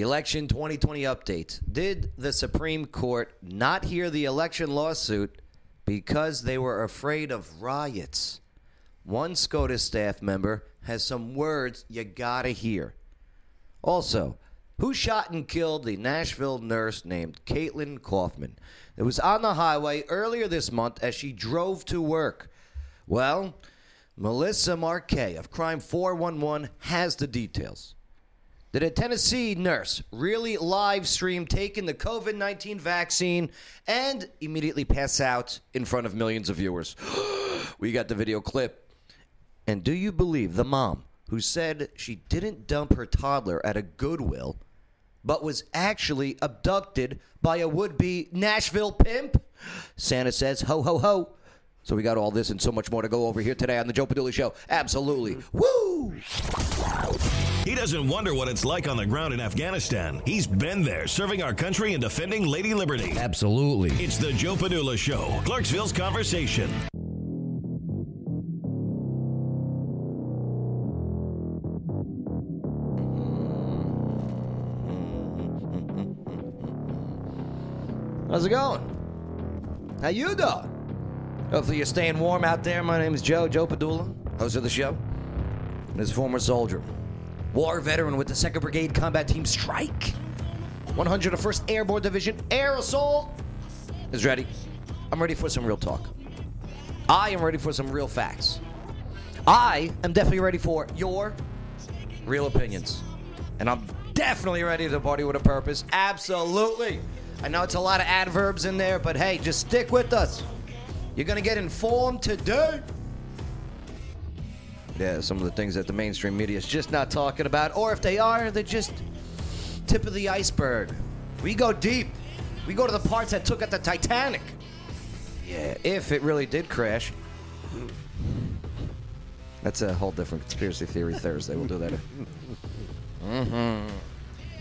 Election 2020 updates. Did the Supreme Court not hear the election lawsuit because they were afraid of riots? One SCOTUS staff member has some words you gotta hear. Also, who shot and killed the Nashville nurse named Caitlyn Kaufman? It was on the highway earlier this month as she drove to work. Well, Melissa Marquais of Crime 411 has the details. Did a Tennessee nurse really live stream taking the COVID 19 vaccine and immediately pass out in front of millions of viewers? we got the video clip. And do you believe the mom who said she didn't dump her toddler at a Goodwill, but was actually abducted by a would be Nashville pimp? Santa says, ho, ho, ho. So we got all this and so much more to go over here today on the Joe Padula Show. Absolutely. Woo! He doesn't wonder what it's like on the ground in Afghanistan. He's been there serving our country and defending Lady Liberty. Absolutely. It's the Joe Padula Show, Clarksville's conversation. How's it going? How you doing? Hopefully you're staying warm out there. My name is Joe, Joe Padula, host of the show. And a former soldier, war veteran with the 2nd Brigade Combat Team Strike, 101st Airborne Division Air Assault is ready. I'm ready for some real talk. I am ready for some real facts. I am definitely ready for your real opinions. And I'm definitely ready to party with a purpose. Absolutely. I know it's a lot of adverbs in there, but hey, just stick with us. You're going to get informed today. Yeah, some of the things that the mainstream media is just not talking about, or if they are, they're just tip of the iceberg. We go deep. We go to the parts that took out the Titanic. Yeah, if it really did crash. That's a whole different conspiracy theory Thursday. We'll do that. Mm-hmm.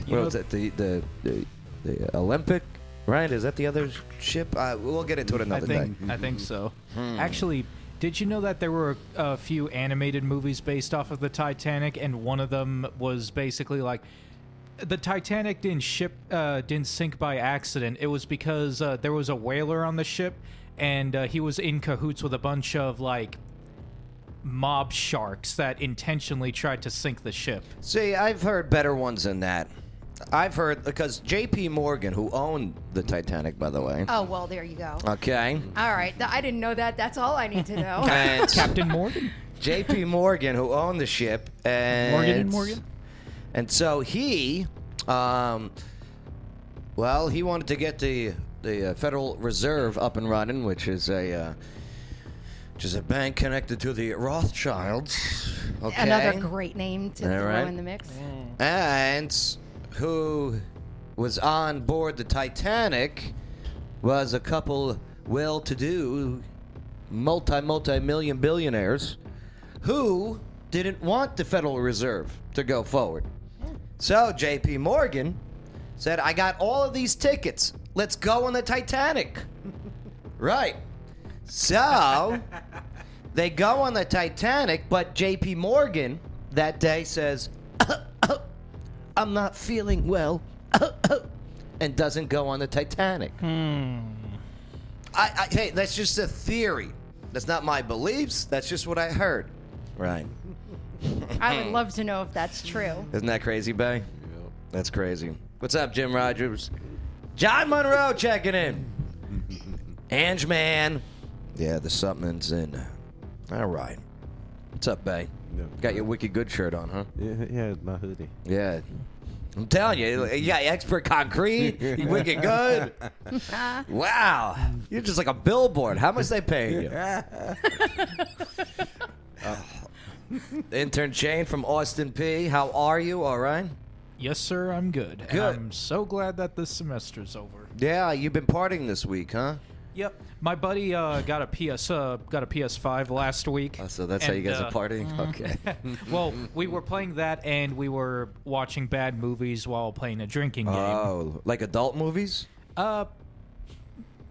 You What was it? The, the the the Olympic, right? Is that the other ship? Uh, we'll get into it I another think day. I think so. Hmm. Actually, did you know that there were a, a few animated movies based off of the Titanic, and one of them was basically like the Titanic didn't ship uh, didn't sink by accident. It was because uh, there was a whaler on the ship, and uh, he was in cahoots with a bunch of like mob sharks that intentionally tried to sink the ship. See, I've heard better ones than that. I've heard because J.P. Morgan, who owned the Titanic, by the way. Oh well, there you go. Okay. All right, Th- I didn't know that. That's all I need to know. And Captain Morgan. J.P. Morgan, who owned the ship, and Morgan and Morgan? and so he, um, well, he wanted to get the the uh, Federal Reserve up and running, which is a uh, which is a bank connected to the Rothschilds. Okay. Another great name to All throw right. in the mix. and who was on board the Titanic was a couple well-to-do multi multi million billionaires who didn't want the Federal Reserve to go forward. So JP Morgan said, "I got all of these tickets. Let's go on the Titanic." right. So they go on the Titanic, but JP Morgan that day says, I'm not feeling well, and doesn't go on the Titanic. Hmm. I, I, hey, that's just a theory. That's not my beliefs. That's just what I heard. Right. I would love to know if that's true. Isn't that crazy, Bay? That's crazy. What's up, Jim Rogers? John Monroe checking in. Ange Man. Yeah, the something's in. All right. What's up, Bay? Got your wicked good shirt on, huh? Yeah, yeah, my hoodie. Yeah. I'm telling you, you got expert concrete. You wicked good. Wow. You're just like a billboard. How much they paying you? Oh. Intern Shane from Austin Peay How are you? All right? Yes, sir. I'm good. Good. And I'm so glad that this semester's over. Yeah, you've been partying this week, huh? Yep. My buddy uh, got a PS uh, got a PS5 last week. Oh, so that's how you guys uh, are partying? Okay. well, we were playing that and we were watching bad movies while playing a drinking game. Oh, like adult movies? uh,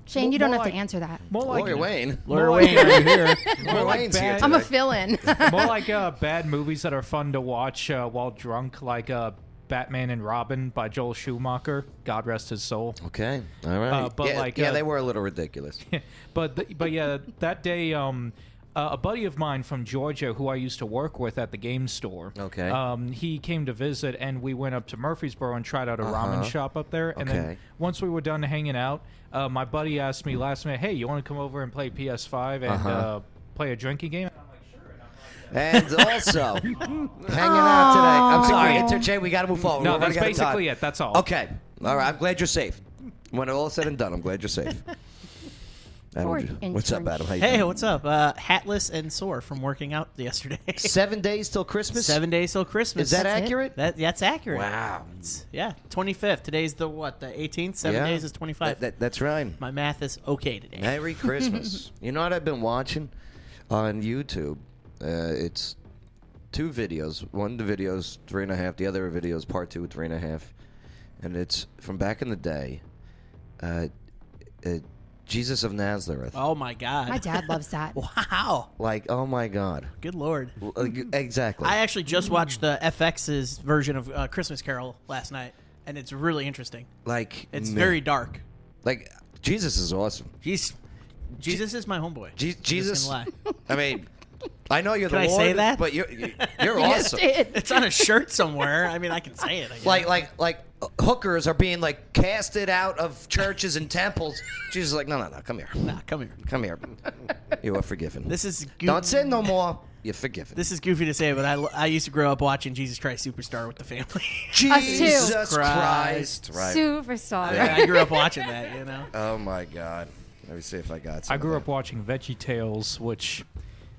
Shane, you don't More have like- to answer that. more like Lawyer Wayne. More like, Lawyer like Wayne's here bad- I'm a fill-in. more like uh, bad movies that are fun to watch uh, while drunk, like uh, Batman and Robin by Joel Schumacher. God rest his soul. Okay, all right. Uh, but yeah, like, yeah, uh, they were a little ridiculous. but th- but yeah, that day, um, uh, a buddy of mine from Georgia who I used to work with at the game store. Okay. Um, he came to visit, and we went up to Murfreesboro and tried out a ramen shop up there. And Uh-huh. Okay. then once we were done hanging out, uh, my buddy asked me last minute, "Hey, you want to come over and play PS5 and Uh-huh. uh, play a drinking game?" And I'm like, "Sure." And I'm like, And also, hanging out today. I'm sorry, interchange. We got to move forward. No, We're running that's out of time. basically it. That's all. Okay. All right. I'm glad you're safe. When all is said and done, I'm glad you're safe. Adam, Poor would you- what's up, intern. Adam? How you Hey, doing? what's up? Uh, hatless and sore from working out yesterday. Seven days till Christmas. Seven days till Christmas. Is that That's it? accurate? That that's accurate. Wow. It's- yeah, twenty fifth. Today's the what? The eighteenth. Seven Yeah. days is twenty five. That- that- that's right. My math is okay today. Merry Christmas. you know what I've been watching on YouTube? Uh, it's two videos. One the video's three and a half. The other video's part two, three and a half. And it's from back in the day. Uh, uh, Jesus of Nazareth. Oh my god. My dad loves that. Wow. Like, oh my God. Good lord. Uh, Exactly. I actually just watched the FX's version of uh, Christmas Carol last night, and it's really interesting. like, It's man. very dark. Like, Jesus is awesome. He's Jesus is my homeboy. Je- I'm just Jesus. gonna lie. I mean, I know you're Can the I Lord, say that? but you're you're Yes, awesome. did. It's on a shirt somewhere. I mean, I can say it. I guess. like like like hookers are being like casted out of churches and temples. Jesus is like, no, no, no, come here, nah, come here. come here. You are forgiven. This is goo- Don't sin no more. You're forgiven. This is goofy to say, but I, I used to grow up watching Jesus Christ Superstar with the family. Jesus Us too. Christ. Right. Superstar. I grew up watching that, you know. Oh my God. Let me see if I got. Some I grew up watching Veggie Tales, which,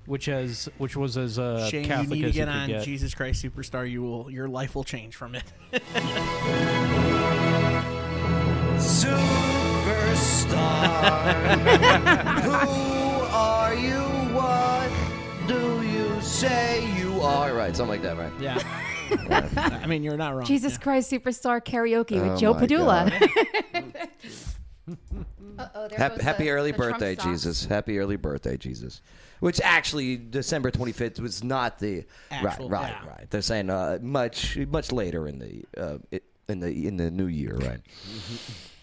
which has, which was as uh, Shane, Catholic you need as to get you could on get. Jesus Christ Superstar. You will, your life will change from it. Superstar. Who are you? What do you say you are? Right, something like that, right? yeah. I mean, you're not wrong. Jesus Yeah. Christ Superstar karaoke Oh with Joe my Padula. Uh-oh, Happy, goes happy early the birthday, socks. Jesus. Happy early birthday, Jesus. Which actually, December 25th was not the Actual- right, right, yeah. right. They're saying uh, much, much later in the uh, in the in the new year, right?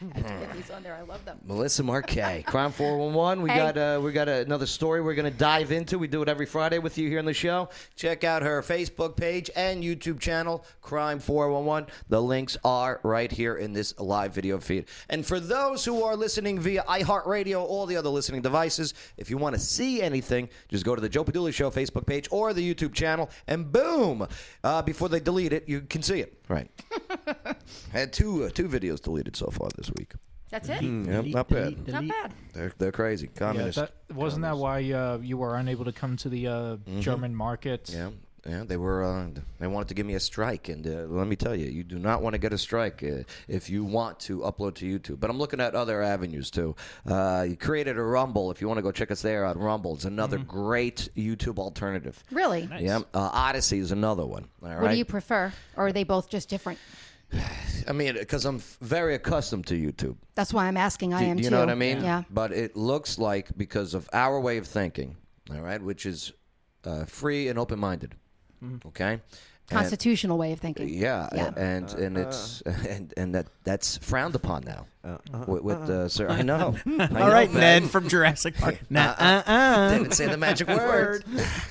I have to get these on there. I love them. Melissa Marquais, Crime 411. We Hey. got uh, we got another story we're going to dive into. We do it every Friday with you here on the show. Check out her Facebook page and YouTube channel, Crime 411. The links are right here in this live video feed. And for those who are listening via iHeartRadio, all the other listening devices, if you want to see anything, just go to the Joe Padula Show Facebook page or the YouTube channel, and boom! Uh, before they delete it, you can see it. Right. Had two uh, two videos deleted so far this week. That's it. Yep, not bad. Delete, Not bad. They're they're crazy. Yeah, Communist. that, wasn't that why uh, you were unable to come to the uh, Mm-hmm. German market? Yeah, yeah. They were. Uh, they wanted to give me a strike, and uh, let me tell you, you do not want to get a strike uh, if you want to upload to YouTube. But I'm looking at other avenues too. Uh, you created a Rumble. If you want to go check us there on Rumble, it's another great YouTube alternative. Really? Yeah, uh, Odysee is another one. All right. What do you prefer? Or are they both just different? I mean, because I'm very accustomed to YouTube. That's why I'm asking. I Do- am do you too. know what I mean? Yeah. But it looks like because of our way of thinking, all right, which is uh, free and open-minded. Okay. And- Constitutional way of thinking. yeah, Yeah. and and it's and and that that's frowned upon now. with, with uh, sir, I know. I know, All right, Ben. Ned from Jurassic Park. Nah, uh, uh. Didn't say the magic word.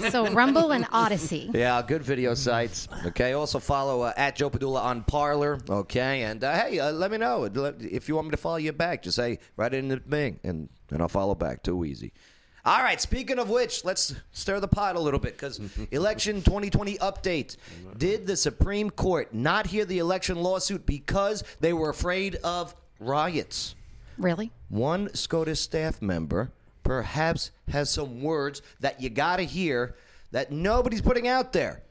So Rumble and Odysee. Yeah, good video sites. Okay, also follow uh, at Joe Padula on Parler. Okay, and uh, hey, uh, let me know if you want me to follow you back. Just say right in the Bing, and and I'll follow back. Too easy. All right. Speaking of which, let's stir the pot a little bit because election 2020 update. Did the Supreme Court not hear the election lawsuit because they were afraid of riots? Really? one SCOTUS staff member perhaps has some words that you got to hear that nobody's putting out there.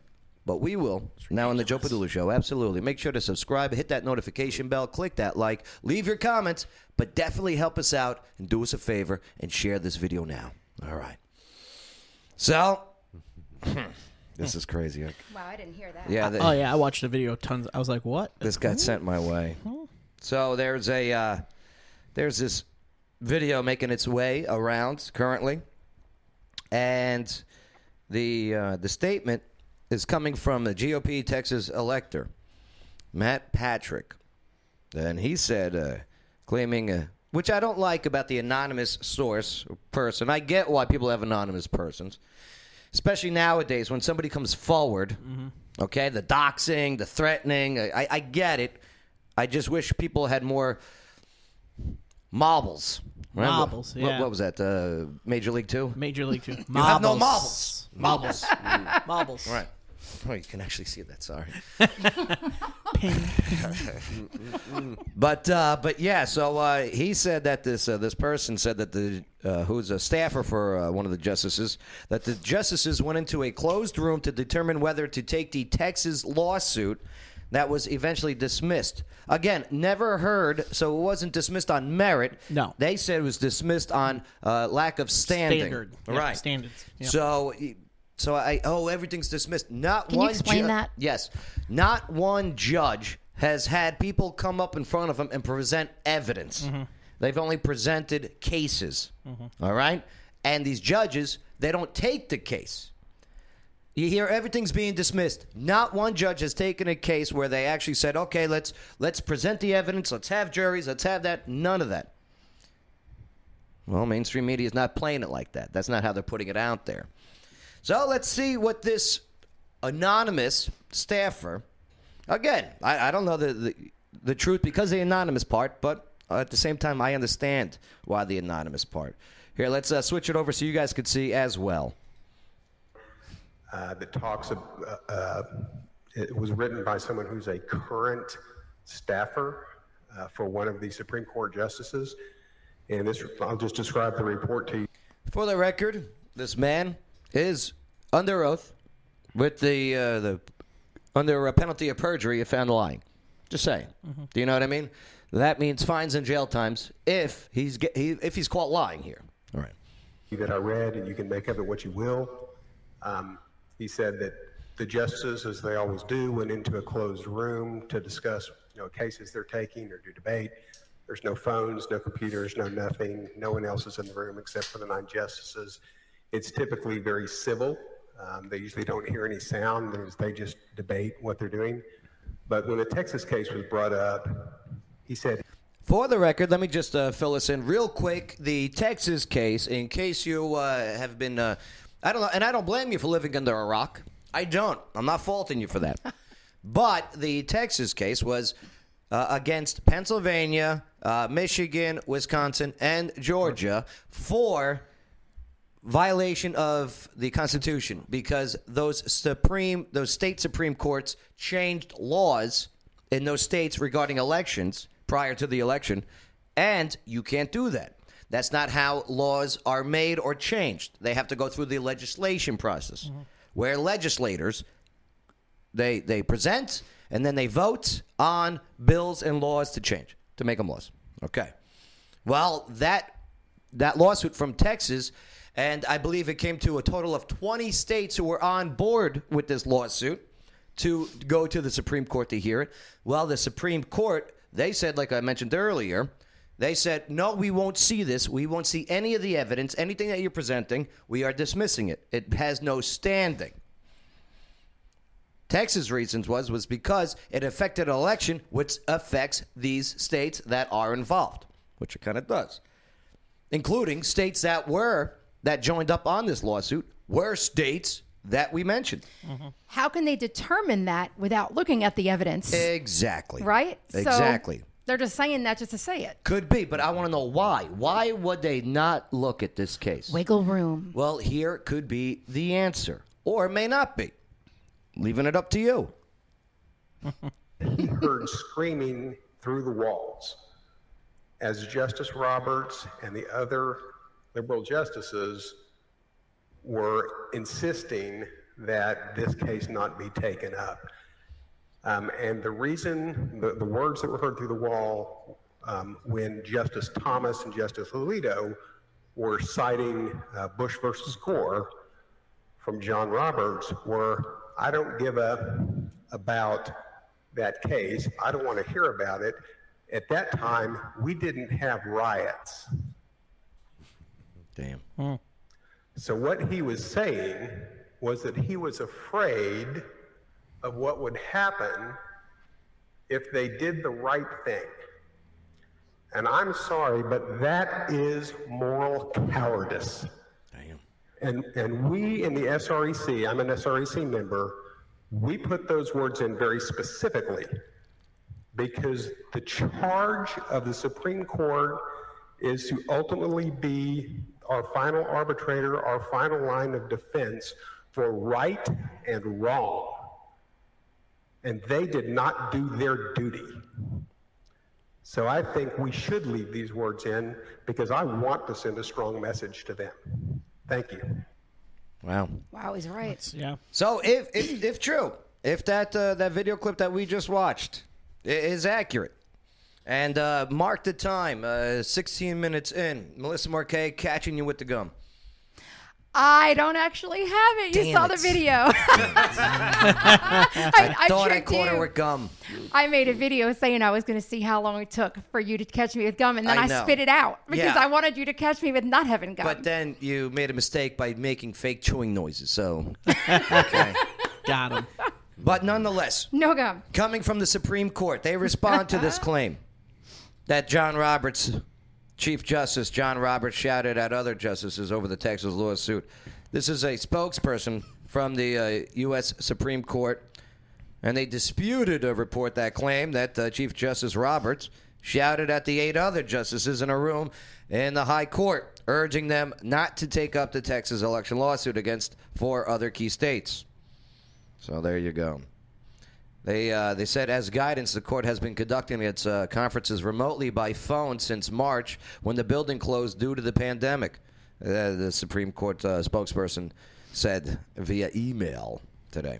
But we will. Now on the Joe Padula Show. Absolutely. Make sure to subscribe, hit that notification bell, click that like, leave your comments, but definitely help us out and do us a favor and share this video now. All right. So, this is crazy. Wow, I didn't hear that. Yeah. the- Oh yeah, I watched the video tons. I was like, what? this got sent my way. So there's a uh, there's this video making its way around currently, and the uh, the statement is coming from the GOP Texas elector, Matt Patrick. And he said, uh, claiming, uh, which I don't like about the anonymous source person. I get why people have anonymous persons, especially nowadays when somebody comes forward. Okay, the doxing, the threatening. I, I get it. I just wish people had more marbles. Remember- Marbles, what- yeah. What, was that? Uh, Major League Two. Major League Two. You have no marbles. Marbles. Marbles. Right. Oh, you can actually see that. Sorry. but uh, but yeah, so uh, he said that this uh, this person said that the uh, who's a staffer for uh, one of the justices that the justices went into a closed room to determine whether to take the Texas lawsuit that was eventually dismissed. Again, never heard, so it wasn't dismissed on merit. No. they said it was dismissed on uh, lack of standing. Standard. Yeah, right? standards. Yeah. So, so I oh everything's dismissed. Not Can you one. explain that? Yes, not one judge has had people come up in front of them and present evidence. Mm-hmm. They've only presented cases. all right, and these judges they don't take the case. You hear everything's being dismissed. Not one judge has taken a case where they actually said, "Okay, let's let's present the evidence. Let's have juries. Let's have that." None of that. Well, mainstream media is not playing it like that. That's not how they're putting it out there. So let's see what this anonymous staffer. Again, I, I don't know the, the the truth because of the anonymous part, but at the same time, I understand why the anonymous part. Here, let's uh, switch it over so you guys could see as well. uh, that talks of, uh, uh, it was written by someone who's a current staffer uh, for one of the Supreme Court justices. And this, I'll just describe the report to you. For the record, this man is under oath with the uh, the under a penalty of perjury if found lying. Just saying. Do you know what I mean? That means fines and jail times if he's get, he, if he's caught lying here. All right. that I read, and you can make of it what you will. Um, he said that the justices, as they always do, went into a closed room to discuss, you know, cases they're taking or do debate. There's no phones, no computers, no nothing. No one else is in the room except for the nine justices. It's typically very civil. Um, they usually don't hear any sound. There's- They just debate what they're doing. But when the Texas case was brought up, he said For the record, let me just uh, fill us in real quick. The Texas case, in case you uh, have been, uh, I don't know, and I don't blame you for living under a rock. I don't. I'm not faulting you for that. but the Texas case was uh, against Pennsylvania, uh, Michigan, Wisconsin, and Georgia for violation of the Constitution because those supreme, those state supreme courts changed laws in those states regarding elections prior to the election, and you can't do that. That's not how laws are made or changed. They have to go through the legislation process, mm-hmm. where legislators they they present and then they vote on bills and laws to change to make them laws. Okay. Well, that that lawsuit from Texas, and I believe it came to a total of 20 states who were on board with this lawsuit to go to the Supreme Court to hear it. Well, the Supreme Court, they said, like I mentioned earlier, they said, no, we won't see this. We won't see any of the evidence, anything that you're presenting. We are dismissing it. It has no standing. Texas reasons was was because it affected an election which affects these states that are involved, which it kind of does, including states that were that joined up on this lawsuit were states that we mentioned. Mm-hmm. How can they determine that without looking at the evidence? Exactly. right? Exactly. So they're just saying that just to say it. Could be, but I want to know why. Why would they not look at this case? Wiggle room. Well, here could be the answer, or it may not be. Leaving it up to you. he heard screaming through the walls as Justice Roberts and the other liberal justices were insisting that this case not be taken up. Um, and the reason, the, the words that were heard through the wall um, when Justice Thomas and Justice Alito were citing uh, Bush versus Gore from John Roberts were I don't give a about that case. I don't want to hear about it. At that time, we didn't have riots. Damn. Hmm. So what he was saying was that he was afraid of what would happen if they did the right thing. And I'm sorry, but that is moral cowardice. Damn. And, and we in the SREC, I'm an SREC member, we put those words in very specifically because the charge of the Supreme Court is to ultimately be our final arbitrator, our final line of defense for right and wrong. And they did not do their duty. So I think we should leave these words in because I want to send a strong message to them. Thank you. Wow. Wow, he's right. Yeah. So if if, if true, if that uh, that video clip that we just watched is accurate, and uh, mark the time, uh, 16 minutes in, Melissa Marquais catching you with the gum. I don't actually have it. You Damn saw it. the video. I, I Thought sure I caught her with gum. I made a video saying I was going to see how long it took for you to catch me with gum, and then I I, spit it out because Yeah. I wanted you to catch me with not having gum. But then you made a mistake by making fake chewing noises. So, okay. Got him. But nonetheless, no gum. coming from the Supreme Court, they respond to this claim that John Roberts, Chief Justice John Roberts, shouted at other justices over the Texas lawsuit. This is a spokesperson from the uh, U.S. Supreme Court, and they disputed a report that claimed that uh, Chief Justice Roberts shouted at the eight other justices in a room in the High Court, urging them not to take up the Texas election lawsuit against four other key states. So there you go. They uh, they said as guidance, the court has been conducting its uh, conferences remotely by phone since March, when the building closed due to the pandemic. Uh, the Supreme Court uh, spokesperson said via email today.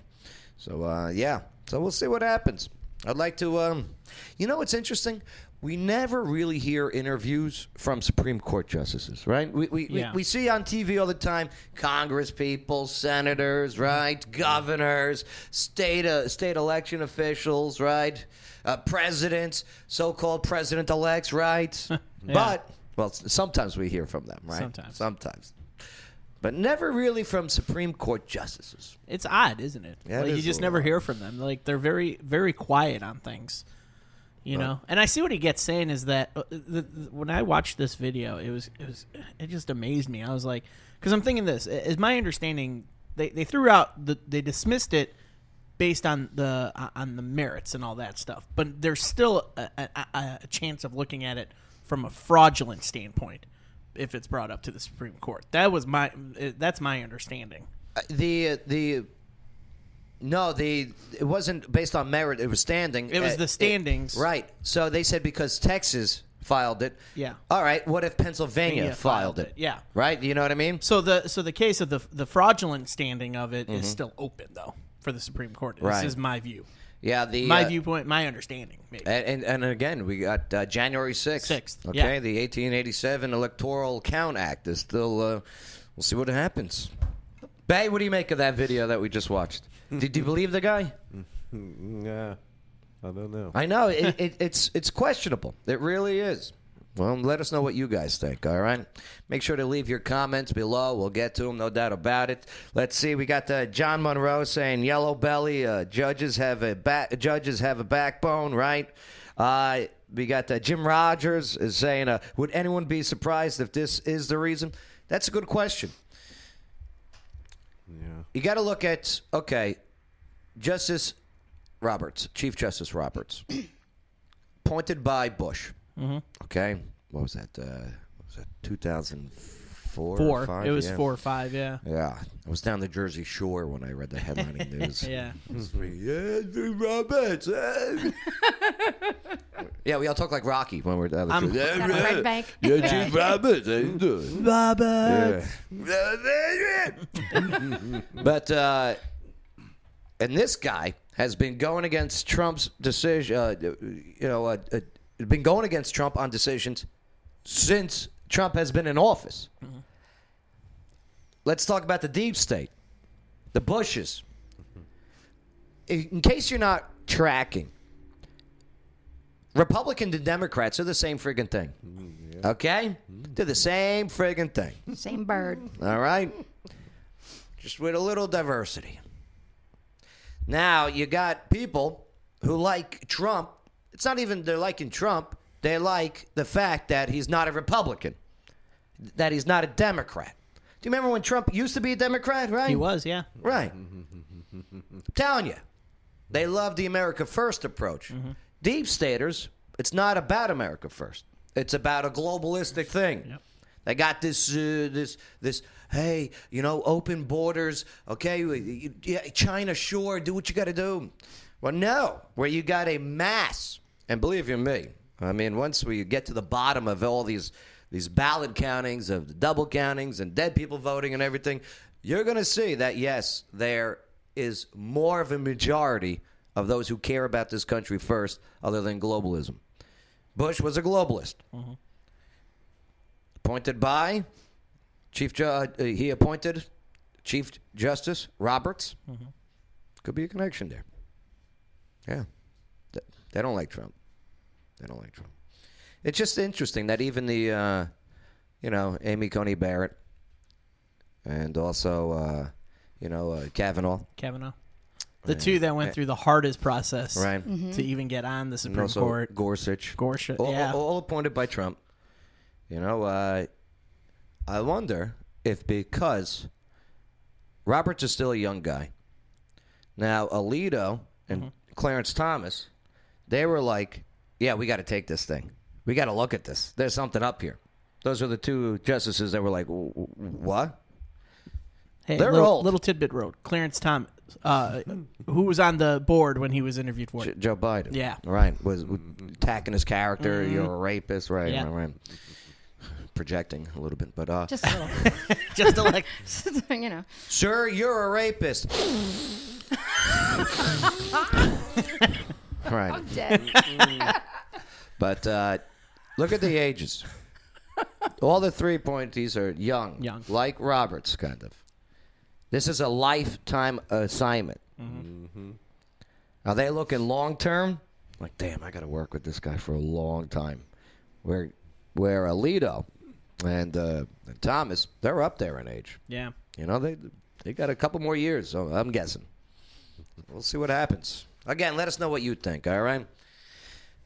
So uh, yeah, so we'll see what happens. I'd like to, um, you know, what's interesting. We never really hear interviews from Supreme Court justices, right? We, we, Yeah. we, we see on TV all the time Congress people, senators, right? Governors, state uh, state election officials, right? Uh, presidents, so-called president elects, right? But well, sometimes we hear from them, right? Sometimes. sometimes, but never really from Supreme Court justices. It's odd, isn't it? Yeah, it like is you just never odd. hear from them. Like they're very, very quiet on things. You know, and I see what he gets saying is that uh, the, the, when I watched this video, it was it was it just amazed me. I was like, because I'm thinking this is my understanding. They they threw out the they dismissed it based on the uh, on the merits and all that stuff, but there's still a, a, a a chance of looking at it from a fraudulent standpoint if it's brought up to the Supreme Court. That was my uh, that's my understanding. Uh, the the no the it wasn't based on merit it was standing It was Uh, the standings. right so they said because texas filed it Yeah. all right what if pennsylvania Pennsylvania filed, filed it it, yeah. right you know what i mean So the so the case of the the fraudulent standing of it is still open though for the Supreme Court. This Mm-hmm. Right. is my view, yeah the my uh, viewpoint, my understanding. Maybe. and, and and again we got uh, january 6th 6th, okay yeah. the 1887 electoral count act is still uh, we'll see what happens bay what do you make of that video that we just watched did you believe the guy Yeah, I don't know. I know it, it, it's it's questionable. It really is. Well, let us know what you guys think. All right. Make sure to leave your comments below. We'll get to them, no doubt about it. Let's see. We got uh, John Monroe saying yellow belly. Uh, judges have a back. Judges have a backbone, right? Uh, we got uh, Jim Rogers is saying, uh, would anyone be surprised if this is the reason? That's a good question. Yeah. You got to look at okay, Justice Roberts, Chief Justice Roberts, appointed by Bush. Mm-hmm. Okay, what was that? Uh, what was that 2004? four. Five? It was Yeah. four or five. Yeah. Yeah, I was down the Jersey Shore when I read the headlining news. Yeah. yeah, Roberts. yeah, we all talk like Rocky when we're down the I'm- Jersey. Got a Fred Bank. Yeah, Chief Roberts, how you doing? Robert. but uh, and this guy has been going against Trump's decision. Uh, you know, uh, uh, been going against Trump on decisions since Trump has been in office. Let's talk about the deep state, the Bushes. In in case you're not tracking, Republicans and Democrats are the same friggin' thing. Okay, they're the same friggin' thing. Same bird. All right? Just with a little diversity. Now, you got people who like Trump It's not even they're liking Trump. They like the fact that he's not a Republican, that he's not a Democrat. Do you remember when Trump used to be a Democrat, right? He was, yeah. Right. telling you, they love the America First approach. Mm-hmm. Deep staters, it's not about America First. It's about a globalistic thing. They got this, uh, this, this. Hey, you know, open borders. Okay, China, sure, do what you got to do. Well, no, where you got a mass, and believe you me, I mean, once we get to the bottom of all these these ballot countings of the double countings and dead people voting and everything, you're going to see that yes, there is more of a majority of those who care about this country first, other than globalism. Bush was a globalist, appointed by Chief. Ju- uh, he appointed Chief Justice Roberts. Could be a connection there. Yeah, Th- they don't like Trump. They don't like Trump. It's just interesting that even the, uh, you know, Amy Coney Barrett, and also, uh, you know, uh, Kavanaugh, Kavanaugh. The two that went through the hardest process right? to even get on the Supreme also Court. Gorsuch. Gorsuch, all, yeah. all, all appointed by Trump. You know, uh, I wonder if because Roberts is still a young guy. Now, Alito and Mm-hmm. Clarence Thomas, they were like, yeah, we got to take this thing. We got to look at this. There's something up here. Those are the two justices that were like, "W- w- what? Hey, They're little, old. little tidbit wrote Clarence Thomas, uh, who was on the board when he was interviewed for. Joe Biden. Yeah. Right. Was attacking his character. You're a rapist. Right. Yeah. Right. Right. Projecting a little bit, but uh, Just a little. Just to like, you know. Sir, you're a rapist. right. I'm Dead. But uh, look at the ages. All the three pointies are young. Young. Like Roberts, kind of. This is a lifetime assignment. Are they looking long term? Like, damn, I got to work with this guy for a long time. Where, where Alito and, uh, and Thomas, they're up there in age. yeah. You know, they they got a couple more years, so I'm guessing. We'll see what happens. Again, let us know what you think, all right?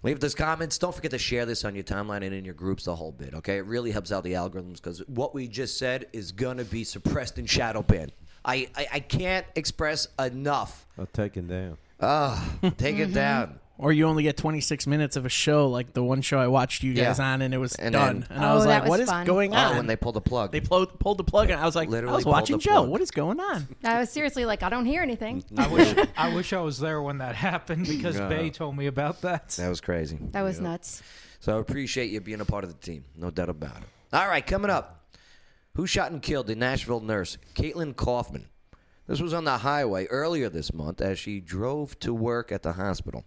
Leave those comments. Don't forget to share this on your timeline and in your groups, the whole bit, okay? It really helps out the algorithms because what we just said is going to be suppressed and shadow banned. I, I, I can't express enough. I'll take it down. Ah, take it down. Or you only get 26 minutes of a show, like the one show I watched you guys Yeah. on, and it was And done. then- and I Oh, was that like, was "What is fun. going Oh, on?" when they pulled the plug. they pulled, pulled the plug, and I was like, Literally "I was watching Joe. plug. What is going on?" I was seriously like, I don't hear anything. I wish I wish I was there when that happened because Bay told me about that. that was crazy. That was nuts. So I appreciate you being a part of the team. No doubt about it. All right, coming up. Who shot and killed the Nashville nurse, Caitlyn Kaufman? This was on the highway earlier this month as she drove to work at the hospital.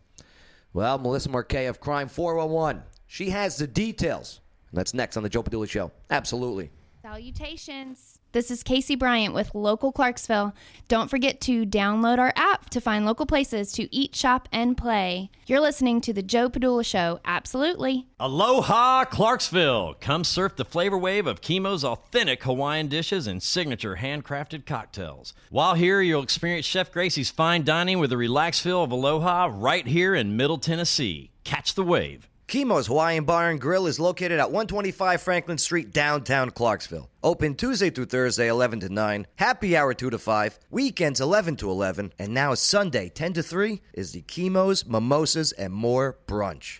Well, Melissa Marquais of Crime 411. She has the details. That's next on the Joe Padula Show. Absolutely. Salutations. This is Casey Bryant with Local Clarksville. Don't forget to download our app to find local places to eat, shop, and play. You're listening to The Joe Padula Show. Absolutely. Aloha, Clarksville! Come surf the flavor wave of Chemo's authentic Hawaiian dishes and signature handcrafted cocktails. While here, you'll experience Chef Gracie's fine dining with a relaxed feel of aloha right here in Middle Tennessee. Catch the wave. Chemo's Hawaiian Bar and Grill is located at 125 Franklin Street, downtown Clarksville. Open Tuesday through Thursday, 11 to 9. Happy hour 2 to 5. Weekends, 11 to 11. And now Sunday, 10 to 3, is the Chemo's, Mimosas, and More brunch.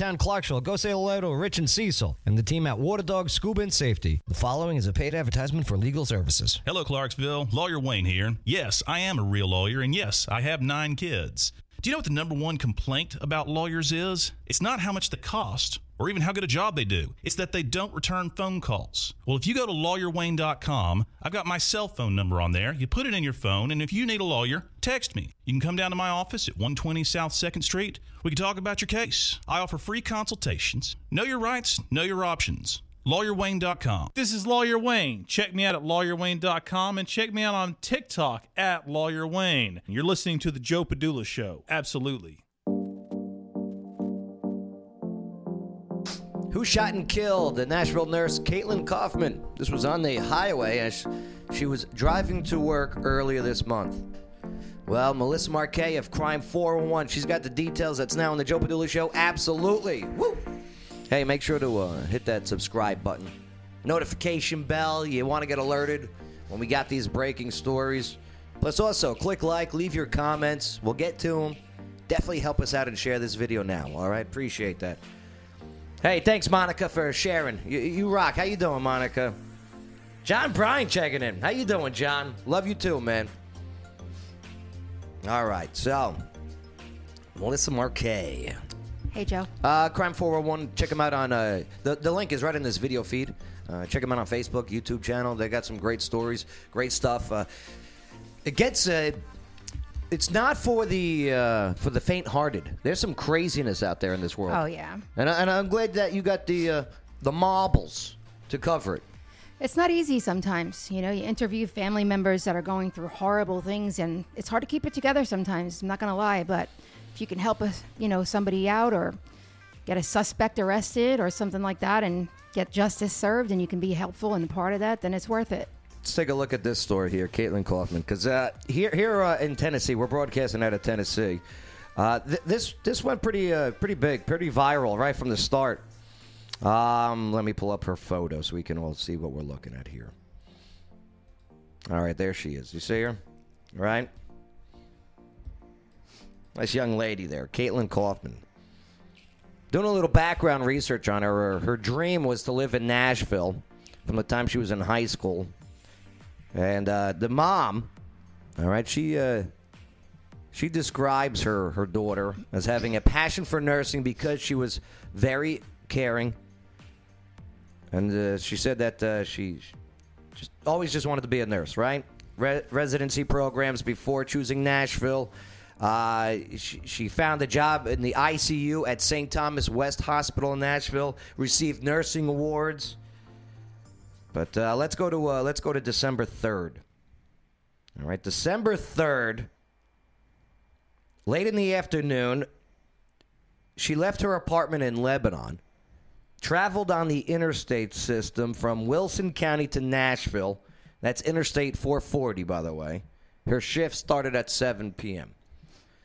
Clarksville. Go say hello to Rich and Cecil and the team at Water Dog Scuba and Safety. The following is a paid advertisement for legal services. Hello, Clarksville. Lawyer Wayne here. Yes, I am a real lawyer, and yes, I have nine kids. Do you know what the number one complaint about lawyers is? It's not how much they cost or even how good a job they do. It's that they don't return phone calls. Well, if you go to lawyerwayne.com, I've got my cell phone number on there. You put it in your phone, and if you need a lawyer, text me. You can come down to my office at 120 South 2nd Street. We can talk about your case. I offer free consultations. Know your rights, know your options. LawyerWayne.com. This is Lawyer Wayne. Check me out at lawyerwayne.com and check me out on TikTok at Lawyer Wayne. You're listening to the Joe Padula Show. Absolutely. Who shot and killed the Nashville nurse Caitlyn Kaufman? This was on the highway as she was driving to work earlier this month. Well, Melissa Marquais of Crime 401, she's got the details. That's now on the Joe Padula Show. Absolutely. Woo! Hey, make sure to uh, hit that subscribe button, notification bell. You want to get alerted when we got these breaking stories. Plus, also click like, leave your comments. We'll get to them. Definitely help us out and share this video now. All right, appreciate that. Hey, thanks, Monica, for sharing. You, you rock. How you doing, Monica? John Bryan checking in. How you doing, John? Love you too, man. All right, so Melissa Marquais. Hey, Joe. Uh, Crime 401. Check them out on uh, the the link is right in this video feed. Uh, check them out on Facebook, YouTube channel. They got some great stories, great stuff. Uh, it gets uh, it's not for the uh, for the faint-hearted. There's some craziness out there in this world. Oh, yeah. and I, and I'm glad that you got the uh, the marbles to cover it. It's not easy sometimes. You know, you interview family members that are going through horrible things, and it's hard to keep it together sometimes. I'm not going to lie, but if you can help us, you know, somebody out or get a suspect arrested or something like that and get justice served, and you can be helpful and part of that, then it's worth it. Let's take a look at this story here, Caitlyn Kaufman, because uh, here here uh, in Tennessee, we're broadcasting out of Tennessee. Uh, th- this this went pretty uh, pretty big, pretty viral right from the start. Um, let me pull up her photo so we can all see what we're looking at here. All right, there she is. You see her, right? Nice young lady there, Caitlyn Kaufman. Doing a little background research on. Her, her dream was to live in Nashville from the time she was in high school. And uh, the mom, all right, she uh, she describes her her daughter as having a passion for nursing because she was very caring, and uh, she said that uh, she just always just wanted to be a nurse, right? Re- residency programs before choosing Nashville. Uh, she, she found a job in the ICU at St. Thomas West Hospital in Nashville. Received nursing awards. But uh, let's go to uh, let's go to December third. All right, December third. Late in the afternoon, she left her apartment in Lebanon, traveled on the interstate system from Wilson County to Nashville. That's Interstate 440, by the way. Her shift started at 7 p.m.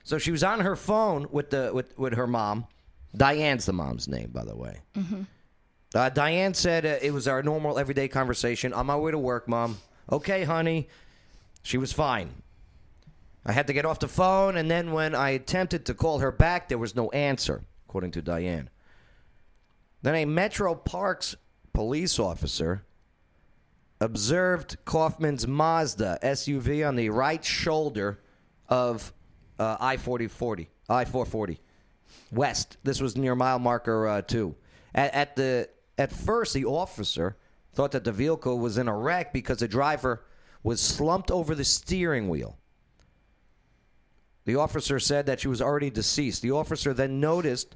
So she was on her phone with the with, with her mom. Diane's the mom's name, by the way. Mm-hmm. Uh, Diane said uh, it was our normal everyday conversation. On my way to work, mom. Okay, honey. She was fine. I had to get off the phone, and then when I attempted to call her back, there was no answer, according to Diane. Then a Metro Parks police officer observed Kaufman's Mazda SUV on the right shoulder of uh, I 4040, I 440 west. This was near mile marker uh, two. At, at the at first, the officer thought that the vehicle was in a wreck because the driver was slumped over the steering wheel. The officer said that she was already deceased. The officer then noticed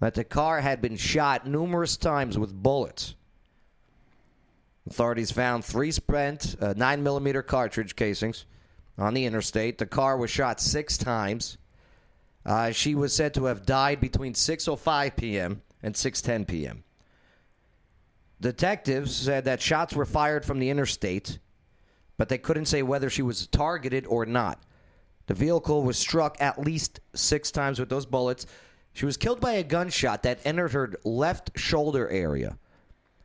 that the car had been shot numerous times with bullets. Authorities found three spent uh, 9 millimeter cartridge casings on the interstate. The car was shot six times. Uh, she was said to have died between 6:05 p.m. and 6:10 p.m. Detectives said that shots were fired from the interstate, but they couldn't say whether she was targeted or not. The vehicle was struck at least six times with those bullets. She was killed by a gunshot that entered her left shoulder area.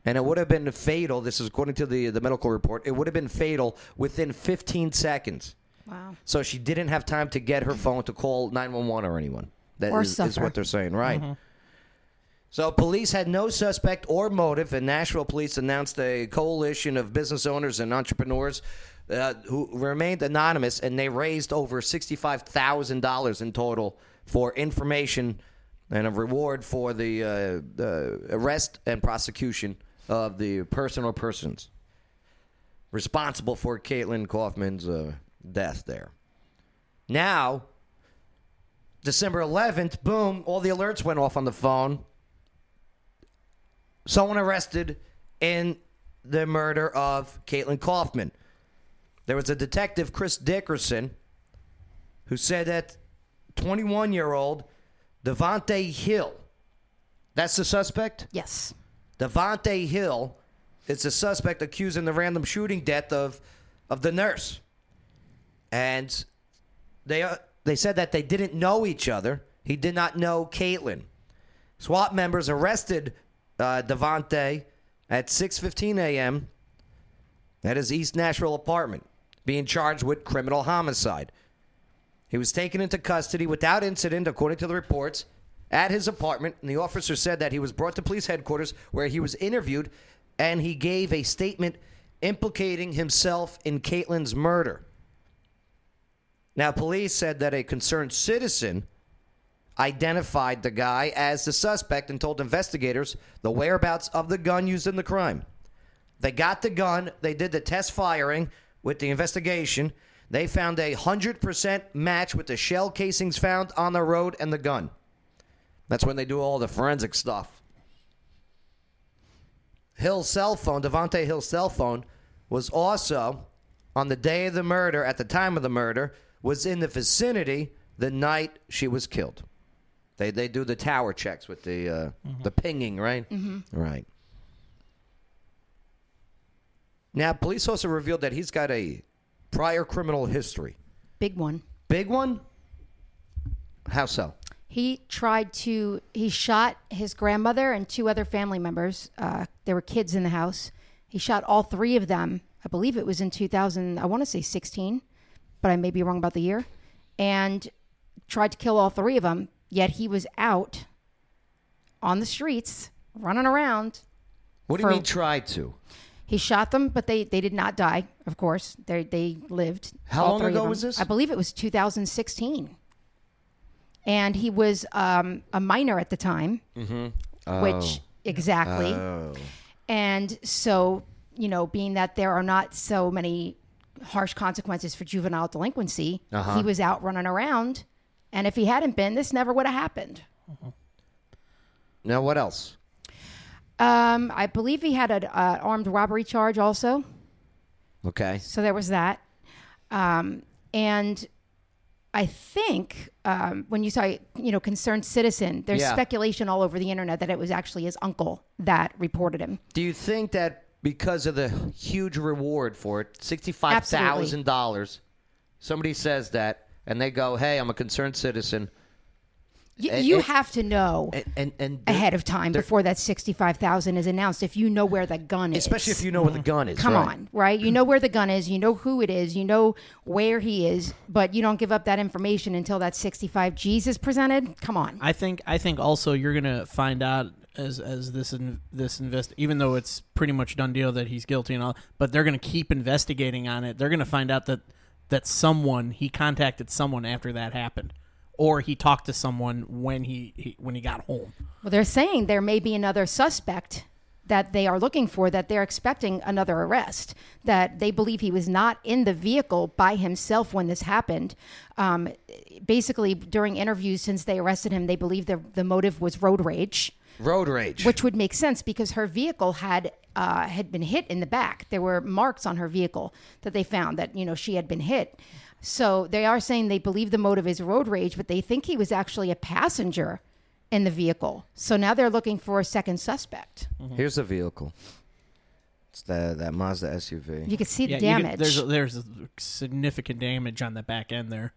And it would have been fatal. This is according to the, the medical report. It would have been fatal within 15 seconds. Wow. So she didn't have time to get her phone to call 911 or anyone. That Or is- is what they're saying, right? Mhm. So police had no suspect or motive, and Nashville police announced a coalition of business owners and entrepreneurs uh, who remained anonymous, and they raised over sixty-five thousand dollars in total for information and a reward for the, uh, the arrest and prosecution of the person or persons responsible for Caitlyn Kaufman's uh, death there. Now, December 11th, boom, all the alerts went off on the phone. Someone arrested in the murder of Caitlyn Kaufman. There was a detective, Chris Dickerson, who said that 21 year old Devaunte Hill, that's the suspect? Yes. Devaunte Hill is the suspect accusing the random shooting death of, of the nurse. And they, uh, they said that they didn't know each other. He did not know Caitlyn. SWAT members arrested uh, Devaunte at 6:15 a.m. at his East Nashville apartment, being charged with criminal homicide. He was taken into custody without incident, according to the reports, at his apartment. And the officer said that he was brought to police headquarters where he was interviewed and he gave a statement implicating himself in Caitlyn's murder. Now, police said that a concerned citizen identified the guy as the suspect and told investigators the whereabouts of the gun used in the crime. They got the gun, they did the test firing with the investigation. They found a 100% match with the shell casings found on the road and the gun. That's when they do all the forensic stuff. Hill's cell phone, Devaunte Hill's cell phone, was also on the day of the murder, at the time of the murder, was in the vicinity the night she was killed. They they do the tower checks with the uh, the pinging, right? Mhm. Right. Now, police also revealed that he's got a prior criminal history. Big one. Big one. How so? He tried to. He shot his grandmother and two other family members. Uh, there were kids in the house. He shot all three of them. I believe it was in 2000. I want to say 16, but I may be wrong about the year. And tried to kill all three of them. Yet he was out on the streets, running around. What do you for- mean tried to? He shot them, but they, they did not die. Of course, they they lived. How all long three of ago them. was this? I believe it was 2016. And he was um, a minor at the time, Mm-hmm. which exactly. Oh. And so, you know, being that there are not so many harsh consequences for juvenile delinquency, Uh-huh. he was out running around. And if he hadn't been, this never would have happened. Now, what else? Um, I believe he had an uh, armed robbery charge also. Okay. So there was that. Um, and I think um, when you saw, you know, concerned citizen, there's Yeah. speculation all over the internet that it was actually his uncle that reported him. Do you think that because of the huge reward for it, sixty-five thousand dollars, somebody says that, and they go, "Hey, I'm a concerned citizen." You, And- you and- have to know and, and, and ahead of time before that 65000 is announced if you know where the gun is. especially if you know where the mm-hmm. gun is. Come right? on, right? You know where the gun is, you know who it is, you know where he is, but you don't give up that information until that 65 G's is presented. Come on. I think I think also you're gonna find out as as this in, this invest even though it's pretty much done deal that he's guilty and all, but they're gonna keep investigating on it. They're gonna find out that that someone he contacted someone after that happened, or he talked to someone when he, he when he got home. Well, they're saying there may be another suspect that they are looking for, that they're expecting another arrest, that they believe he was not in the vehicle by himself when this happened. Um, basically, during interviews since they arrested him, they believe the, the motive was road rage. Road rage. Which would make sense because her vehicle had uh, had been hit in the back. There were marks on her vehicle that they found that you know she had been hit. So they are saying they believe the motive is road rage, but they think he was actually a passenger in the vehicle. So now they're looking for a second suspect. Here's the vehicle. It's the that Mazda SUV. You can see the Yeah, you can- damage. there's there's significant damage on the back end there.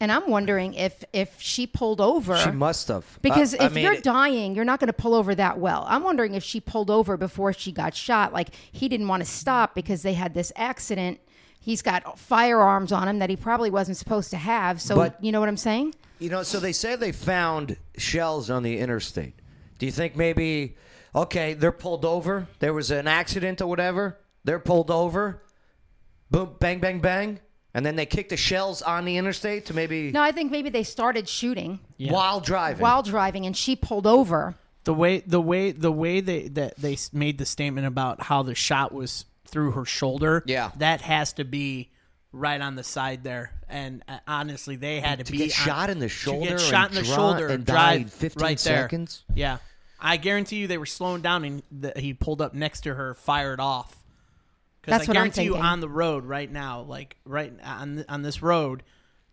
And I'm wondering if if she pulled over. She must have Because Uh, I if mean, you're dying, you're not going to pull over that well. I'm wondering if she pulled over before she got shot. Like he didn't want to stop because they had this accident. He's got firearms on him that he probably wasn't supposed to have. So But- you know what I'm saying? You know, so they say they found shells on the interstate. Do you think maybe, okay, they're pulled over? There was an accident or whatever. They're pulled over. Boom, bang, bang, bang. And then they kicked the shells on the interstate to maybe No, I think maybe they started shooting while driving. while driving, and she pulled over. The way the way the way they that they s- made the statement about how the shot was through her shoulder. Yeah. that has to be right on the side there. And uh, honestly, they had to, To be get on- shot in the to shoulder get shot and in the dri- shoulder and drive died 15 right there. seconds? Yeah, I guarantee you they were slowing down and the, he pulled up next to her, fired off. Because That's I what I'm guarantee you thinking. on the road right now, like right on on this road,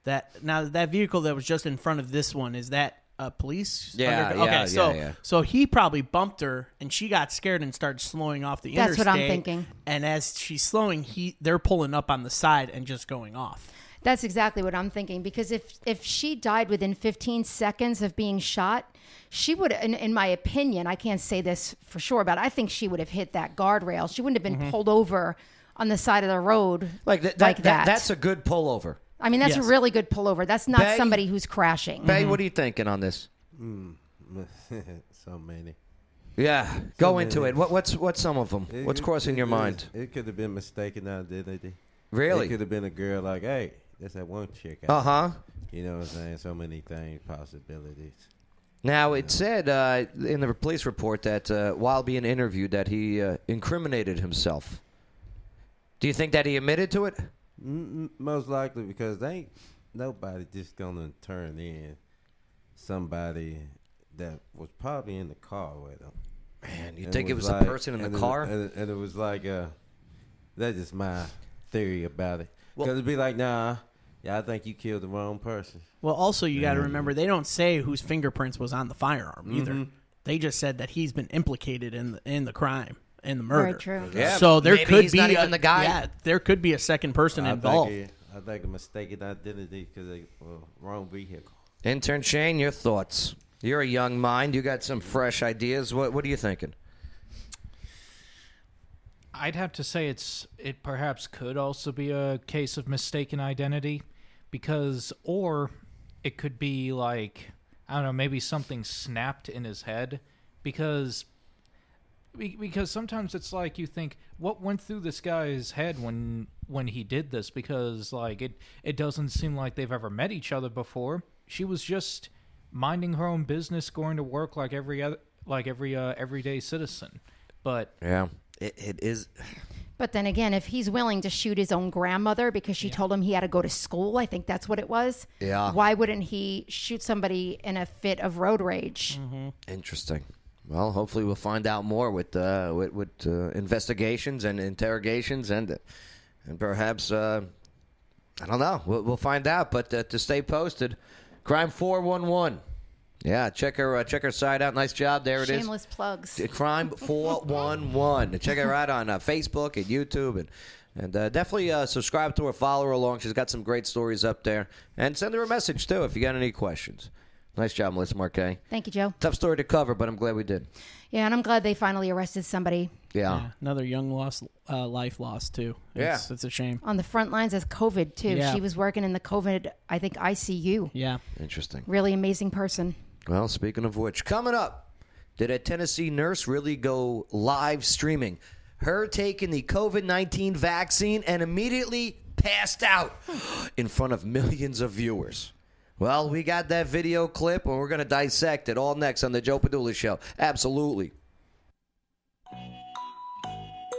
that now that vehicle that was just in front of this one is that a police? Yeah, under- yeah, okay, yeah, so yeah. so he probably bumped her and she got scared and started slowing off the interstate. That's what I'm thinking. And as she's slowing, he they're pulling up on the side and just going off. That's exactly what I'm thinking because if if she died within 15 seconds of being shot, she would, in, in my opinion, I can't say this for sure, but I think she would have hit that guardrail. She wouldn't have been Mhm. pulled over on the side of the road like that, like that, that. That's a good pullover. I mean, that's Yes. a really good pullover. That's not Bay- somebody who's crashing. Bay, what are you thinking on this? Mm, so many. Yeah, So go into it. What, what's what's some of them? It- What's crossing it- your it- mind? It could have been mistaken identity. Really? It could have been a girl like, hey, that's that one chick. Uh huh. You know what I'm saying? So many things, possibilities. Now it said uh, in the police report that uh, while being interviewed that he uh, incriminated himself. Do you think that he admitted to it? Mm, Most likely because they ain't nobody just gonna turn in somebody that was probably in the car with him. Man, you And think it was the like- person in the it- car? and, it- and it was like, uh, that's just my theory about it. Well- Because it'd be like, nah, yeah, I think you killed the wrong person. Well, also you got to Yeah. remember they don't say whose fingerprints was on the firearm either. Mhm. They just said that he's been implicated in the, in the crime, in the Very murder. true. Yeah, so there maybe could he's be not a, even the guy. Yeah, there could be a second person I involved. Think it, I think a mistaken identity because they well, wrong vehicle. Intern Shane, your thoughts? You're a young mind. You got some fresh ideas. What What are you thinking? I'd have to say it's it perhaps could also be a case of mistaken identity because or it could be like I don't know maybe something snapped in his head because because sometimes it's like you think what went through this guy's head when when he did this? Because like it it doesn't seem like they've ever met each other before. She was just minding her own business going to work like every other like every uh, everyday citizen. But Yeah, it, it is. But then again, if he's willing to shoot his own grandmother because she told him he had to go to school, I think that's what it was. Yeah. Why wouldn't he shoot somebody in a fit of road rage? Interesting. Well, hopefully we'll find out more with uh, with, with uh, investigations and interrogations and and perhaps uh, I don't know. We'll, we'll find out. But uh, to stay posted, crime four one one. Yeah, check her uh, check her site out. Nice job. There it is. Shameless plugs. Crime four one one. Check her out on uh, Facebook and YouTube and. And uh, definitely uh, subscribe to her, follow her along. She's got some great stories up there. And send her a message, too, if you got any questions. Nice job, Melissa Marquais. Thank you, Joe. Tough story to cover, but I'm glad we did. Yeah, and I'm glad they finally arrested somebody Yeah. Yeah, another young lost uh, life lost too. Yeah. it's, it's a shame. on the front lines as COVID too. Yeah. She was working in the COVID, I think ICU. Yeah, Interesting. Really amazing person. Well, speaking of which, coming up, did a Tennessee nurse really go live streaming? Her taking the COVID 19 vaccine and immediately passed out in front of millions of viewers. Well, we got that video clip and we're going to dissect it all next on the Joe Padula Show. Absolutely.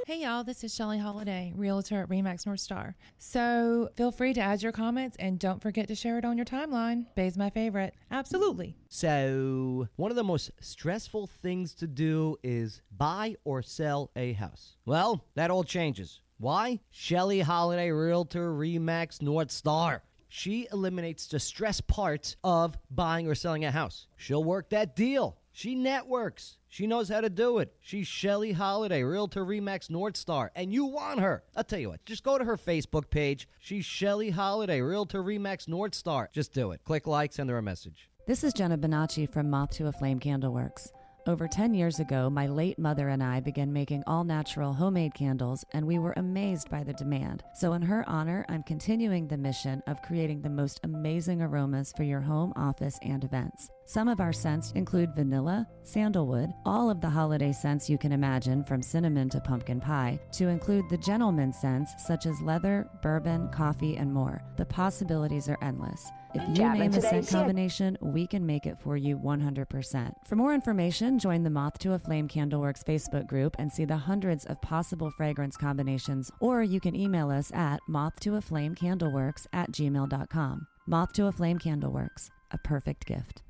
Hey y'all, this is Shelly Holiday, realtor at Remax North Star. So feel free to add your comments and don't forget to share it on your timeline. Bay's my favorite. Absolutely. So, one of the most stressful things to do is buy or sell a house. Well, that all changes. Why? Shelly Holiday Realtor Remax North Star. She eliminates the stress parts of buying or selling a house. She'll work that deal. She networks. She knows how to do it. She's Shelly Holiday, Realtor Remax North Star, and you want her. I'll tell you what, just go to her Facebook page. She's Shelly Holiday, Realtor Remax North Star. Just do it. Click like, send her a message. This is Jenna Bonacci from Moth to a Flame Candleworks. Over 10 years ago, my late mother and I began making all natural homemade candles, and we were amazed by the demand. So, in her honor, I'm continuing the mission of creating the most amazing aromas for your home, office, and events. Some of our scents include vanilla, sandalwood, all of the holiday scents you can imagine from cinnamon to pumpkin pie, to include the gentleman scents such as leather, bourbon, coffee, and more. The possibilities are endless. If you name a scent combination, we can make it for you 100%. For more information, join the Moth to a Flame Candleworks Facebook group and see the hundreds of possible fragrance combinations, or you can email us at moth-to-a-flame-candleworks at gmail.com. Moth to a Flame Candleworks, a perfect gift.